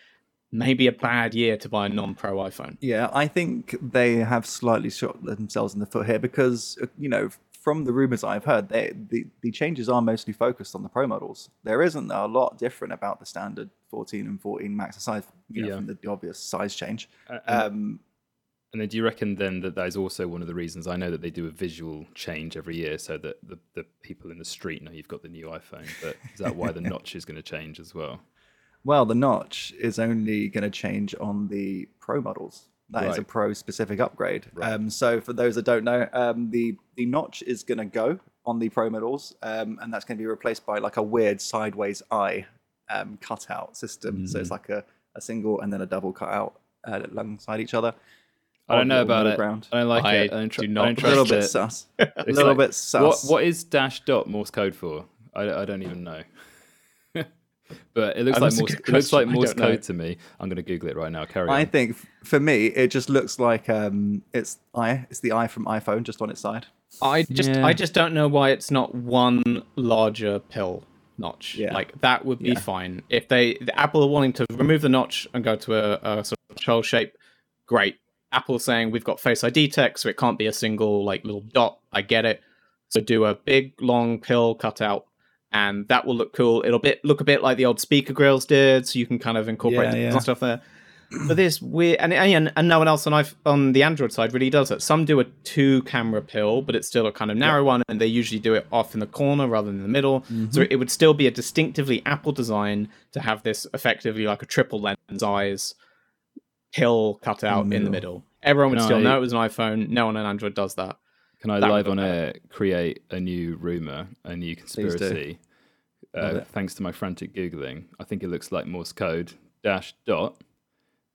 maybe a bad year to buy a non-pro iPhone. Yeah, I think they have slightly shot themselves in the foot here because you know from the rumors I've heard, they, the the changes are mostly focused on the pro models. There isn't a lot different about the standard 14 and 14 Max aside you know, Yeah. from the, the obvious size change. Uh, and- Um, And then do you reckon then that that is also one of the reasons? I know that they do a visual change every year so that the, the people in the street know you've got the new iPhone. But is that why the <laughs> notch is going to change as well? Well, the notch is only going to change on the Pro models. That is a Pro specific upgrade. Right. Um, so, for those that don't know, um, the the notch is going to go on the Pro models, um, and that's going to be replaced by like a weird sideways eye um, cutout system. So Mm. it's like a, a single and then a double cutout uh, alongside each other. I don't know about it. ground. I don't like I it. I don't, tr- do I not don't A little trust bit it. sus. A little like- bit sus. <laughs> What what is dash dot Morse code for? I, I don't even know. But it looks like that's Morse, it looks like Morse don't know. code to me. I'm going to Google it right now. Carry I on. think for me, it just looks like um, it's i. It's the i from iPhone just on its side. I just Yeah. I just don't know why it's not one larger pill notch. Yeah. Like that would be Yeah. fine. If they the Apple are wanting to remove the notch and go to a, a sort of shell shape, great. Apple saying we've got Face ID tech, so it can't be a single like little dot. I get it. So do a big long pill cutout, and that will look cool. It'll bit look a bit like the old speaker grills did, so you can kind of incorporate Yeah, the yeah. stuff there. But this weird, and, and and no one else on iPh- on the Android side really does it. Some do a two camera pill, but it's still a kind of narrow one, and they usually do it off in the corner rather than in the middle. Mm-hmm. So it would still be a distinctively Apple design to have this effectively like a triple lens eyes pill cut out in the middle. middle. Everyone would Can still know it was an iPhone. No one on Android does that. Can I That live on air create a new rumor, a new conspiracy? Uh, thanks to my frantic googling, I think it looks like Morse code dash dot.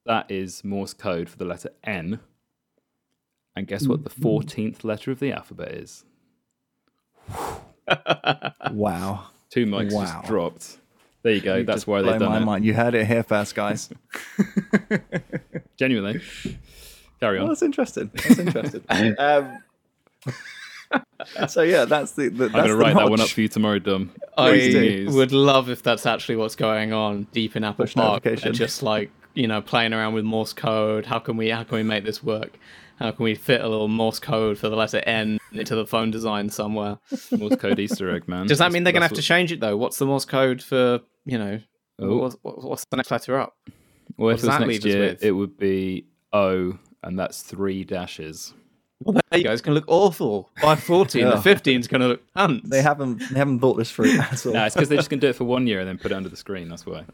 That is Morse code for the letter N. And guess what? The fourteenth letter of the alphabet is. <laughs> Wow. Two mics Wow. just dropped. There you go. You That's why they've done my it. mind. You heard it here first, guys. <laughs> Genuinely. <laughs> Carry Well, on. that's interesting. That's interesting. um, <laughs> so yeah, that's the. the I'm going to the write that one up for you tomorrow, Dom. I Please do. Would love if that's actually what's going on deep in Apple Push Park. and Just like you know, playing around with Morse code. How can we? How can we make this work? How can we fit a little Morse code for the letter N into the phone design somewhere? Morse code Easter egg, man. Does that That's- mean they're going to have that's to change it though? What's the Morse code for you know? Oh. What's, what's the next letter up? what- if it was that next year, it would be O, and that's three dashes. Well, there you go. It's going to look awful. By 14, the 15 is going to look ants. They haven't. They haven't thought this through <laughs> at all. No, it's because they're just going to do it for one year and then put it under the screen. That's why.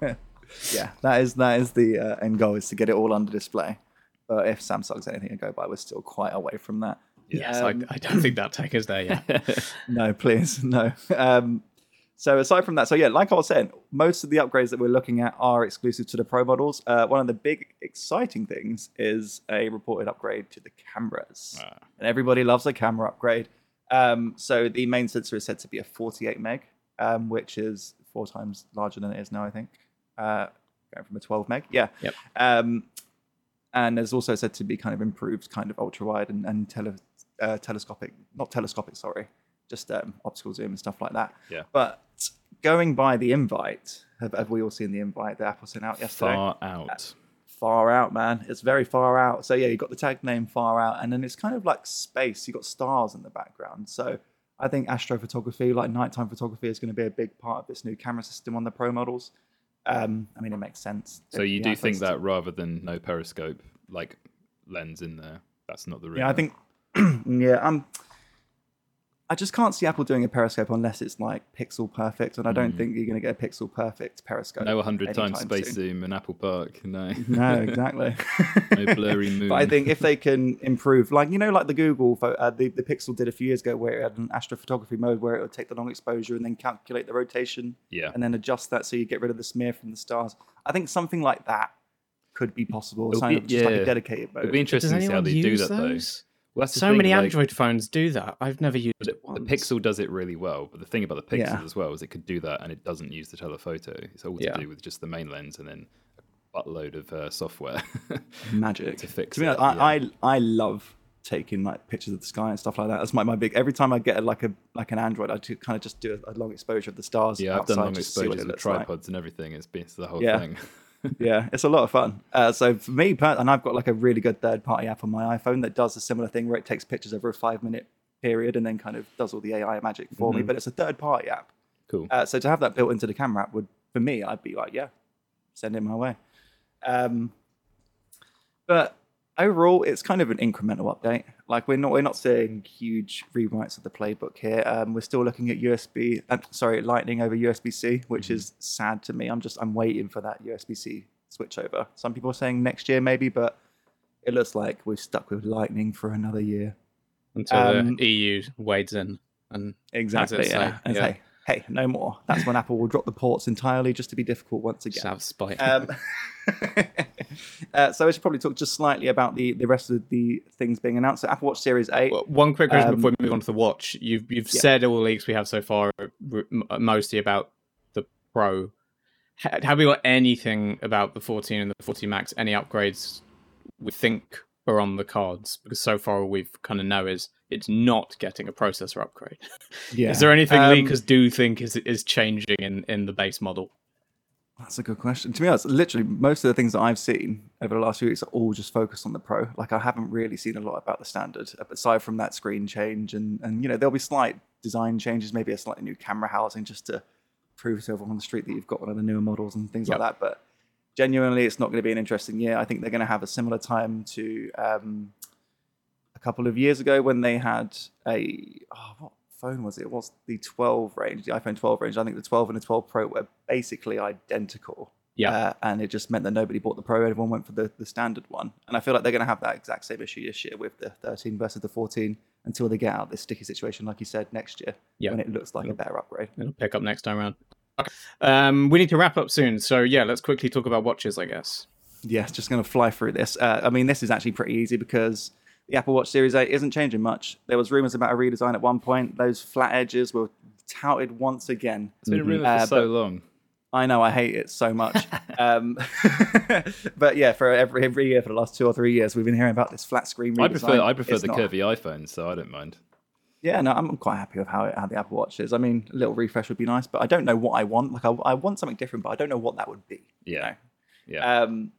<laughs> Yeah, that is that is the uh, end goal is to get it all under display. But if Samsung's anything to go by, we're still quite away from that. Yes, Um, I, I don't think that take is there yet. <laughs> No, please, no. Um, so aside from that, so yeah, like I was saying, most of the upgrades that we're looking at are exclusive to the Pro models. Uh, one of the big exciting things is a reported upgrade to the cameras, Ah. and everybody loves a camera upgrade. Um, so the main sensor is said to be a 48 meg, um, which is four times larger than it is now, I think. Uh, going from a 12 meg, yeah. Yep. Um, and there's also said to be kind of improved, kind of ultra wide and, and tele, uh, telescopic, not telescopic, sorry, just um, optical zoom and stuff like that. Yeah. But going by the invite, have, have we all seen the invite that Apple sent out yesterday? Far out. Far out, man. It's very far out. So yeah, you got the tag name far out, and then it's kind of like space. You got stars in the background. So I think astrophotography, like nighttime photography, is going to be a big part of this new camera system on the Pro models. Um, I mean, it makes sense. So you do think that rather than no periscope, like lens in there, that's not the real. Yeah, I think. <clears throat> yeah, um, I just can't see Apple doing a periscope unless it's like pixel perfect, and I don't think you're going to get a pixel perfect periscope. Mm. no 100 times space soon. zoom in Apple Park. No. <laughs> No, exactly. <laughs> No blurry moon. But I think if they <laughs> can improve, like you know, like the Google, uh, the the Pixel did a few years ago, where it had an astrophotography mode where it would take the long exposure and then calculate the rotation, Yeah. and then adjust that so you get rid of the smear from the stars. I think something like that could be possible. It'll Sign be- up just like yeah. a dedicated mode. It'd be interesting to see how they do that though. Well, So thing, many like, Android phones do that. I've never used it The. Pixel does it really well, but the thing about the Pixel Yeah. as well is it could do that and it doesn't use the telephoto. It's all to Yeah. do with just the main lens and then a buttload of uh, software. <laughs> magic to fix To be it, I, I I love taking like pictures of the sky and stuff like that. That's my, my big. Every time I get a, like a like an Android, I do kind of just do a, a long exposure of the stars. yeah, I've done long just to see what exposures with looks like. tripods and everything. It's been it's the whole Yeah. thing. <laughs> yeah, it's a lot of fun. Uh, so for me, and I've got like a really good third-party app on my iPhone that does a similar thing where it takes pictures over a five-minute period and then kind of does all the AI magic for me. But it's a third-party app. Cool. Uh, so to have that built into the camera app would, for me, I'd be like, yeah, send it my way. Um, but overall, it's kind of an incremental update. Like we're not we're not seeing huge rewrites of the playbook here. Um, we're still looking at USB, uh, sorry, Lightning over USB C, which Mm-hmm. is sad to me. I'm just I'm waiting for that USB C switch over. Some people are saying next year maybe, but it looks like we're stuck with Lightning for another year. Until Um, the EU wades in and Exactly. yeah. Yeah. Hey, no more. That's when Apple will drop the ports entirely just to be difficult once again. have spite. Um, <laughs> uh, so I should probably talk just slightly about the, the rest of the things being announced. So Apple Watch Series 8. Well, one quick question Um, before we move on to the watch. You've you've Yeah. said all the leaks we have so far, are mostly about the Pro. Have we got anything about the 14 and the 14 Max? Any upgrades we think are on the cards? Because so far all we've kind of know is it's not getting a processor upgrade. <laughs> yeah. Is there anything Um, leakers do think is is changing in in the base model? That's a good question. To be honest, literally most of the things that I've seen over the last few weeks are all just focused on the Pro. Like I haven't really seen a lot about the standard, aside from that screen change and and you know there'll be slight design changes, maybe a slightly new camera housing just to prove to everyone on the street that you've got one of the newer models and things Yep. like that. But genuinely, it's not going to be an interesting year. I think they're going to have a similar time to um, a couple of years ago when they had a oh, what phone was it? It was the 12 range, the iPhone 12 range. I think the 12 and the 12 Pro were basically identical. Yeah. Uh, and it just meant that nobody bought the Pro. Everyone went for the, the standard one. And I feel like they're going to have that exact same issue this year with the 13 versus the 14 until they get out of this sticky situation, like you said, next year Yeah. when it looks like a better upgrade. It'll pick up next time around. Okay. Um, we need to wrap up soon, so yeah, let's quickly talk about watches, I guess. Yeah, just going to fly through this. Uh, I mean, this is actually pretty easy because the Apple Watch Series 8 isn't changing much. There was rumors about a redesign at one point. Those flat edges were touted once again. It's been a rumor Uh, for so long. I know I hate it so much. <laughs> um, <laughs> but yeah, for every every year for the last two or three years, we've been hearing about this flat screen redesign. I prefer I prefer It's the not- curvy iPhone, so I don't mind. Yeah, no, I'm quite happy with how, it, how the Apple Watch is. I mean, a little refresh would be nice, but I don't know what I want. Like, I, I want something different, but I don't know what that would be. you Yeah. know? Yeah. Um,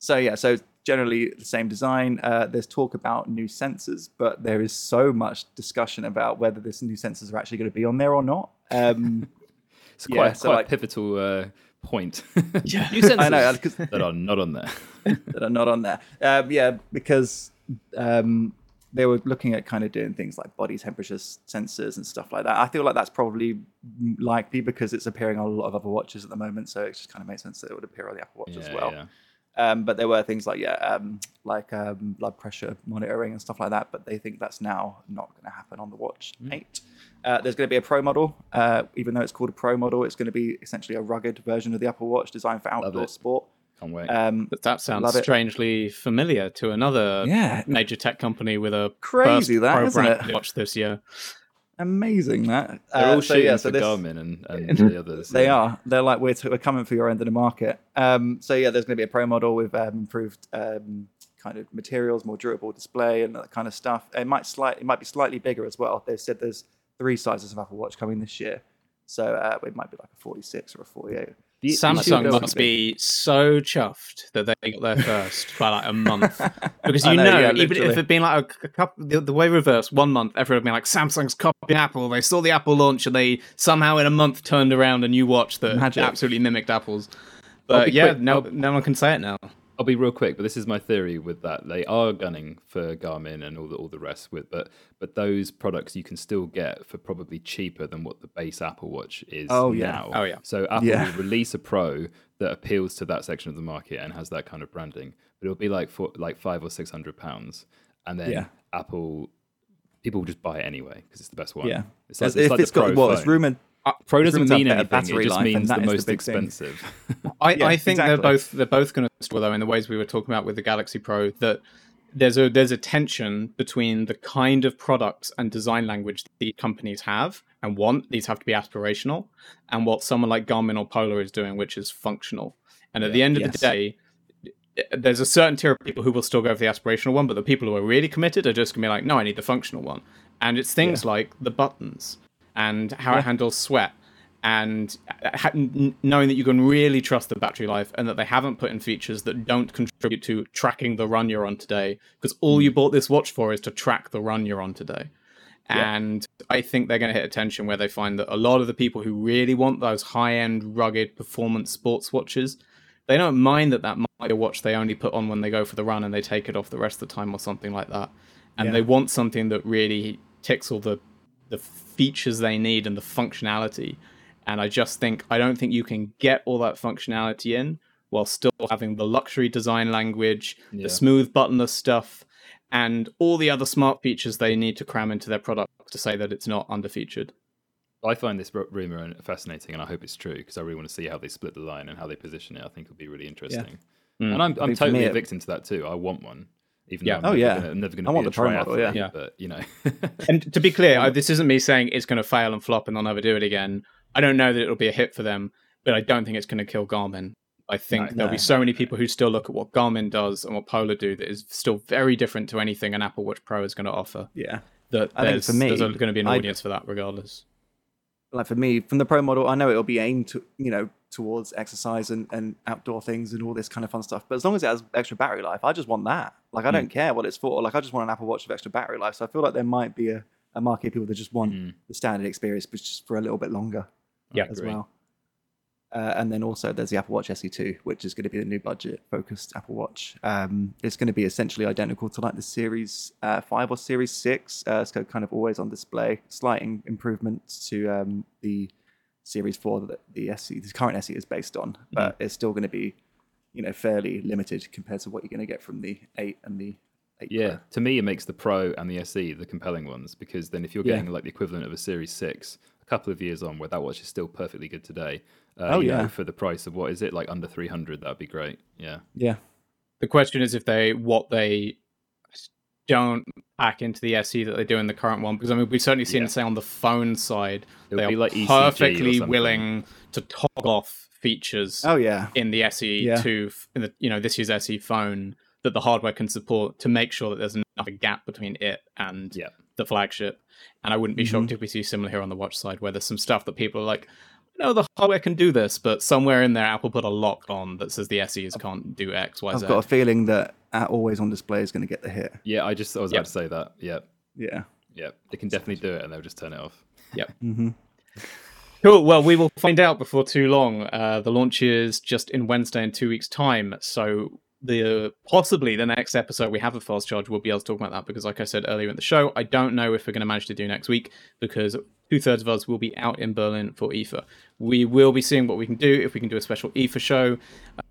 so yeah, so generally the same design. Uh, there's talk about new sensors, but there is so much discussion about whether this new sensors are actually going to be on there or not. Um, <laughs> it's yeah, quite so quite like- a pivotal uh, point. <laughs> Yeah. New sensors I know that are not on there. <laughs> that are not on there. Um, yeah, because um, they were looking at kind of doing things like body temperature sensors and stuff like that. I feel like that's probably likely because it's appearing on a lot of other watches at the moment, so it just kind of makes sense that it would appear on the Apple Watch as Yeah, well. Yeah. Um, but there were things like yeah, um, like um, blood pressure monitoring and stuff like that. But they think that's now not going to happen on the Watch Hmm. Eight. Uh, there's going to be a Pro model, uh, even though it's called a Pro model. It's going to be essentially a rugged version of the Apple Watch, designed for outdoor sport. Can't wait. Um, But that sounds Love it. strangely familiar to another yeah, major tech company with a Crazy first that, pro isn't brand it? watch this year. Amazing that. They're Uh, all so, shooting yeah, so for this- Garmin and, and <laughs> the others. They yeah. are. They're like we're, t- we're coming for your end of the market. Um, so yeah, there's going to be a pro model with um, improved um, kind of materials, more durable display, and that kind of stuff. It might slight. It might be slightly bigger as well. They've said there's three sizes of Apple Watch coming this year, so uh, it might be like a 46 or a 48. The- Samsung must be so chuffed that they got there first by like a month. <laughs> Because you know, know, yeah, even if it'd been like a, a couple, the, the way reversed, one month, everyone would be like, Samsung's copying Apple. They saw the Apple launch and they somehow in a month turned around a new watch that Magic. absolutely mimicked Apple's. But yeah, quick. no, I'll- no one can say it now. I'll be real quick, but this is my theory with that. They are gunning for Garmin and all the all the rest with, but but those products you can still get for probably cheaper than what the base Apple Watch is Oh, yeah. now. Oh, yeah. So Apple Yeah. will release a Pro that appeals to that section of the market and has that kind of branding, but it'll be like for like five or six hundred pounds, and then Yeah. Apple people will just buy it anyway because it's the best one. Yeah, it's like, As- it's if like it's the got Pro well, it's phone. Rumored. Pro doesn't rumored to have mean anything. battery It just life, means the is the most expensive. <laughs> I, Yeah, I think they're both they're both going to struggle though in the ways we were talking about with the Galaxy Pro that there's a there's a tension between the kind of products and design language that the companies have and want these have to be aspirational and what someone like Garmin or Polar is doing which is functional and at the end of the day there's a certain tier of people who will still go for the aspirational one but the people who are really committed are just going to be like no I need the functional one and it's things like the buttons and how it handles sweat and uh, ha- knowing that you can really trust the battery life and that they haven't put in features that don't contribute to tracking the run you're on today because all mm. you bought this watch for is to track the run you're on today and i think they're going to hit a tension where they find that a lot of the people who really want those high-end rugged performance sports watches they don't mind that that like a watch they only put on when they go for the run and they take it off the rest of the time or something like that. And Yeah. they want something that really ticks all the the features they need and the functionality. And I just think I don't think you can get all that functionality in while still having the luxury design language, Yeah. the smooth buttonless stuff, and all the other smart features they need to cram into their product to say that it's not underfeatured. I find this ru- rumor fascinating, and I hope it's true because I really want to see how they split the line and how they position it. I think it'll be really interesting. Mm. And I'm, I'm totally me a victim to that too. I want one, even Yeah. though I'm Oh, never yeah. gonna, I'm never going to. be want a the Pro model, triathlete, yeah. But you know, <laughs> And to be clear, I, this isn't me saying it's going to fail and flop and they'll never do it again. I don't know that it'll be a hit for them, but I don't think it's going to kill Garmin. I think No. there'll No. be so many people who still look at what Garmin does and what Polar do that is still very different to anything an Apple Watch Pro is going to offer. Yeah. That I think there's, for me, there's going to be an I'd- audience for that regardless. like for me, from the pro model, I know it'll be aimed to you know towards exercise and, and outdoor things and all this kind of fun stuff. But as long as it has extra battery life, I just want that. Like I don't care what it's for. Like I just want an Apple Watch with extra battery life. So I feel like there might be a, a market of people that just want Mm. the standard experience, but just for a little bit longer Yeah. as well. Uh, and then also there's the Apple Watch SE2, which is going to be the new budget focused Apple Watch. Um, it's going to be essentially identical to like the Series uh, 5 or Series 6. Uh, it's kind of always on display. Slight in- improvements to um, the Series 4 that the SE, the current SE is based on, but it's still going to be, you know, fairly limited compared to what you're going to get from the 8 and the 8 yeah, Pro. to me, it makes the Pro and the SE the compelling ones because then if you're Yeah. getting like the equivalent of a Series Six a couple of years on, where that watch is still perfectly good today, uh, Oh, you know, yeah. for the price of what is it like under three hundred, that'd be great. Yeah, Yeah. The question is if they what they don't pack into the SE that they do in the current one because I mean we've certainly seen Yeah. say on the phone side It they would be are like perfectly willing to toggle off features Oh, yeah. in the SE Yeah. to in the you know this year's SE phone that the hardware can support to make sure that there's enough a gap between it and Yeah. the flagship. And I wouldn't be Mhm. shocked if we see similar here on the watch side where there's some stuff that people are like, no, the hardware can do this, but somewhere in there Apple put a lock on that says the SEs can't do X, Y, I've Z. got a feeling that uh, always on display is going to get the hit. yeah. I just I was Yep. about to say that. Yeah, Yeah. yeah. They can definitely do it, and they'll just turn it off. <laughs> hmm Cool. Well, we will find out before too long. Uh, the launch is just in Wednesday in two weeks' time, so the possibly the next episode we have a fast charge we'll be able to talk about that because like i said earlier in the show i don't know if we're going to manage to do next week because two-thirds of us will be out in berlin for ifa we will be seeing what we can do if we can do a special ifa show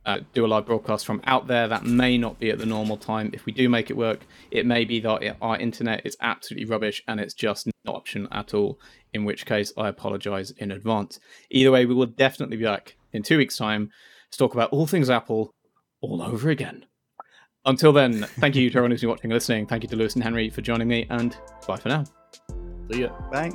uh, do a live broadcast from out there that may not be at the normal time if we do make it work it may be that it- our internet is absolutely rubbish and it's just not option at all in which case i apologize in advance either way we will definitely be back in two weeks time to talk about all things apple all over again. Until then, thank you to everyone who's been watching and listening. Thank you to Lewis and Henry for joining me, and bye for now. See yeah. Bye.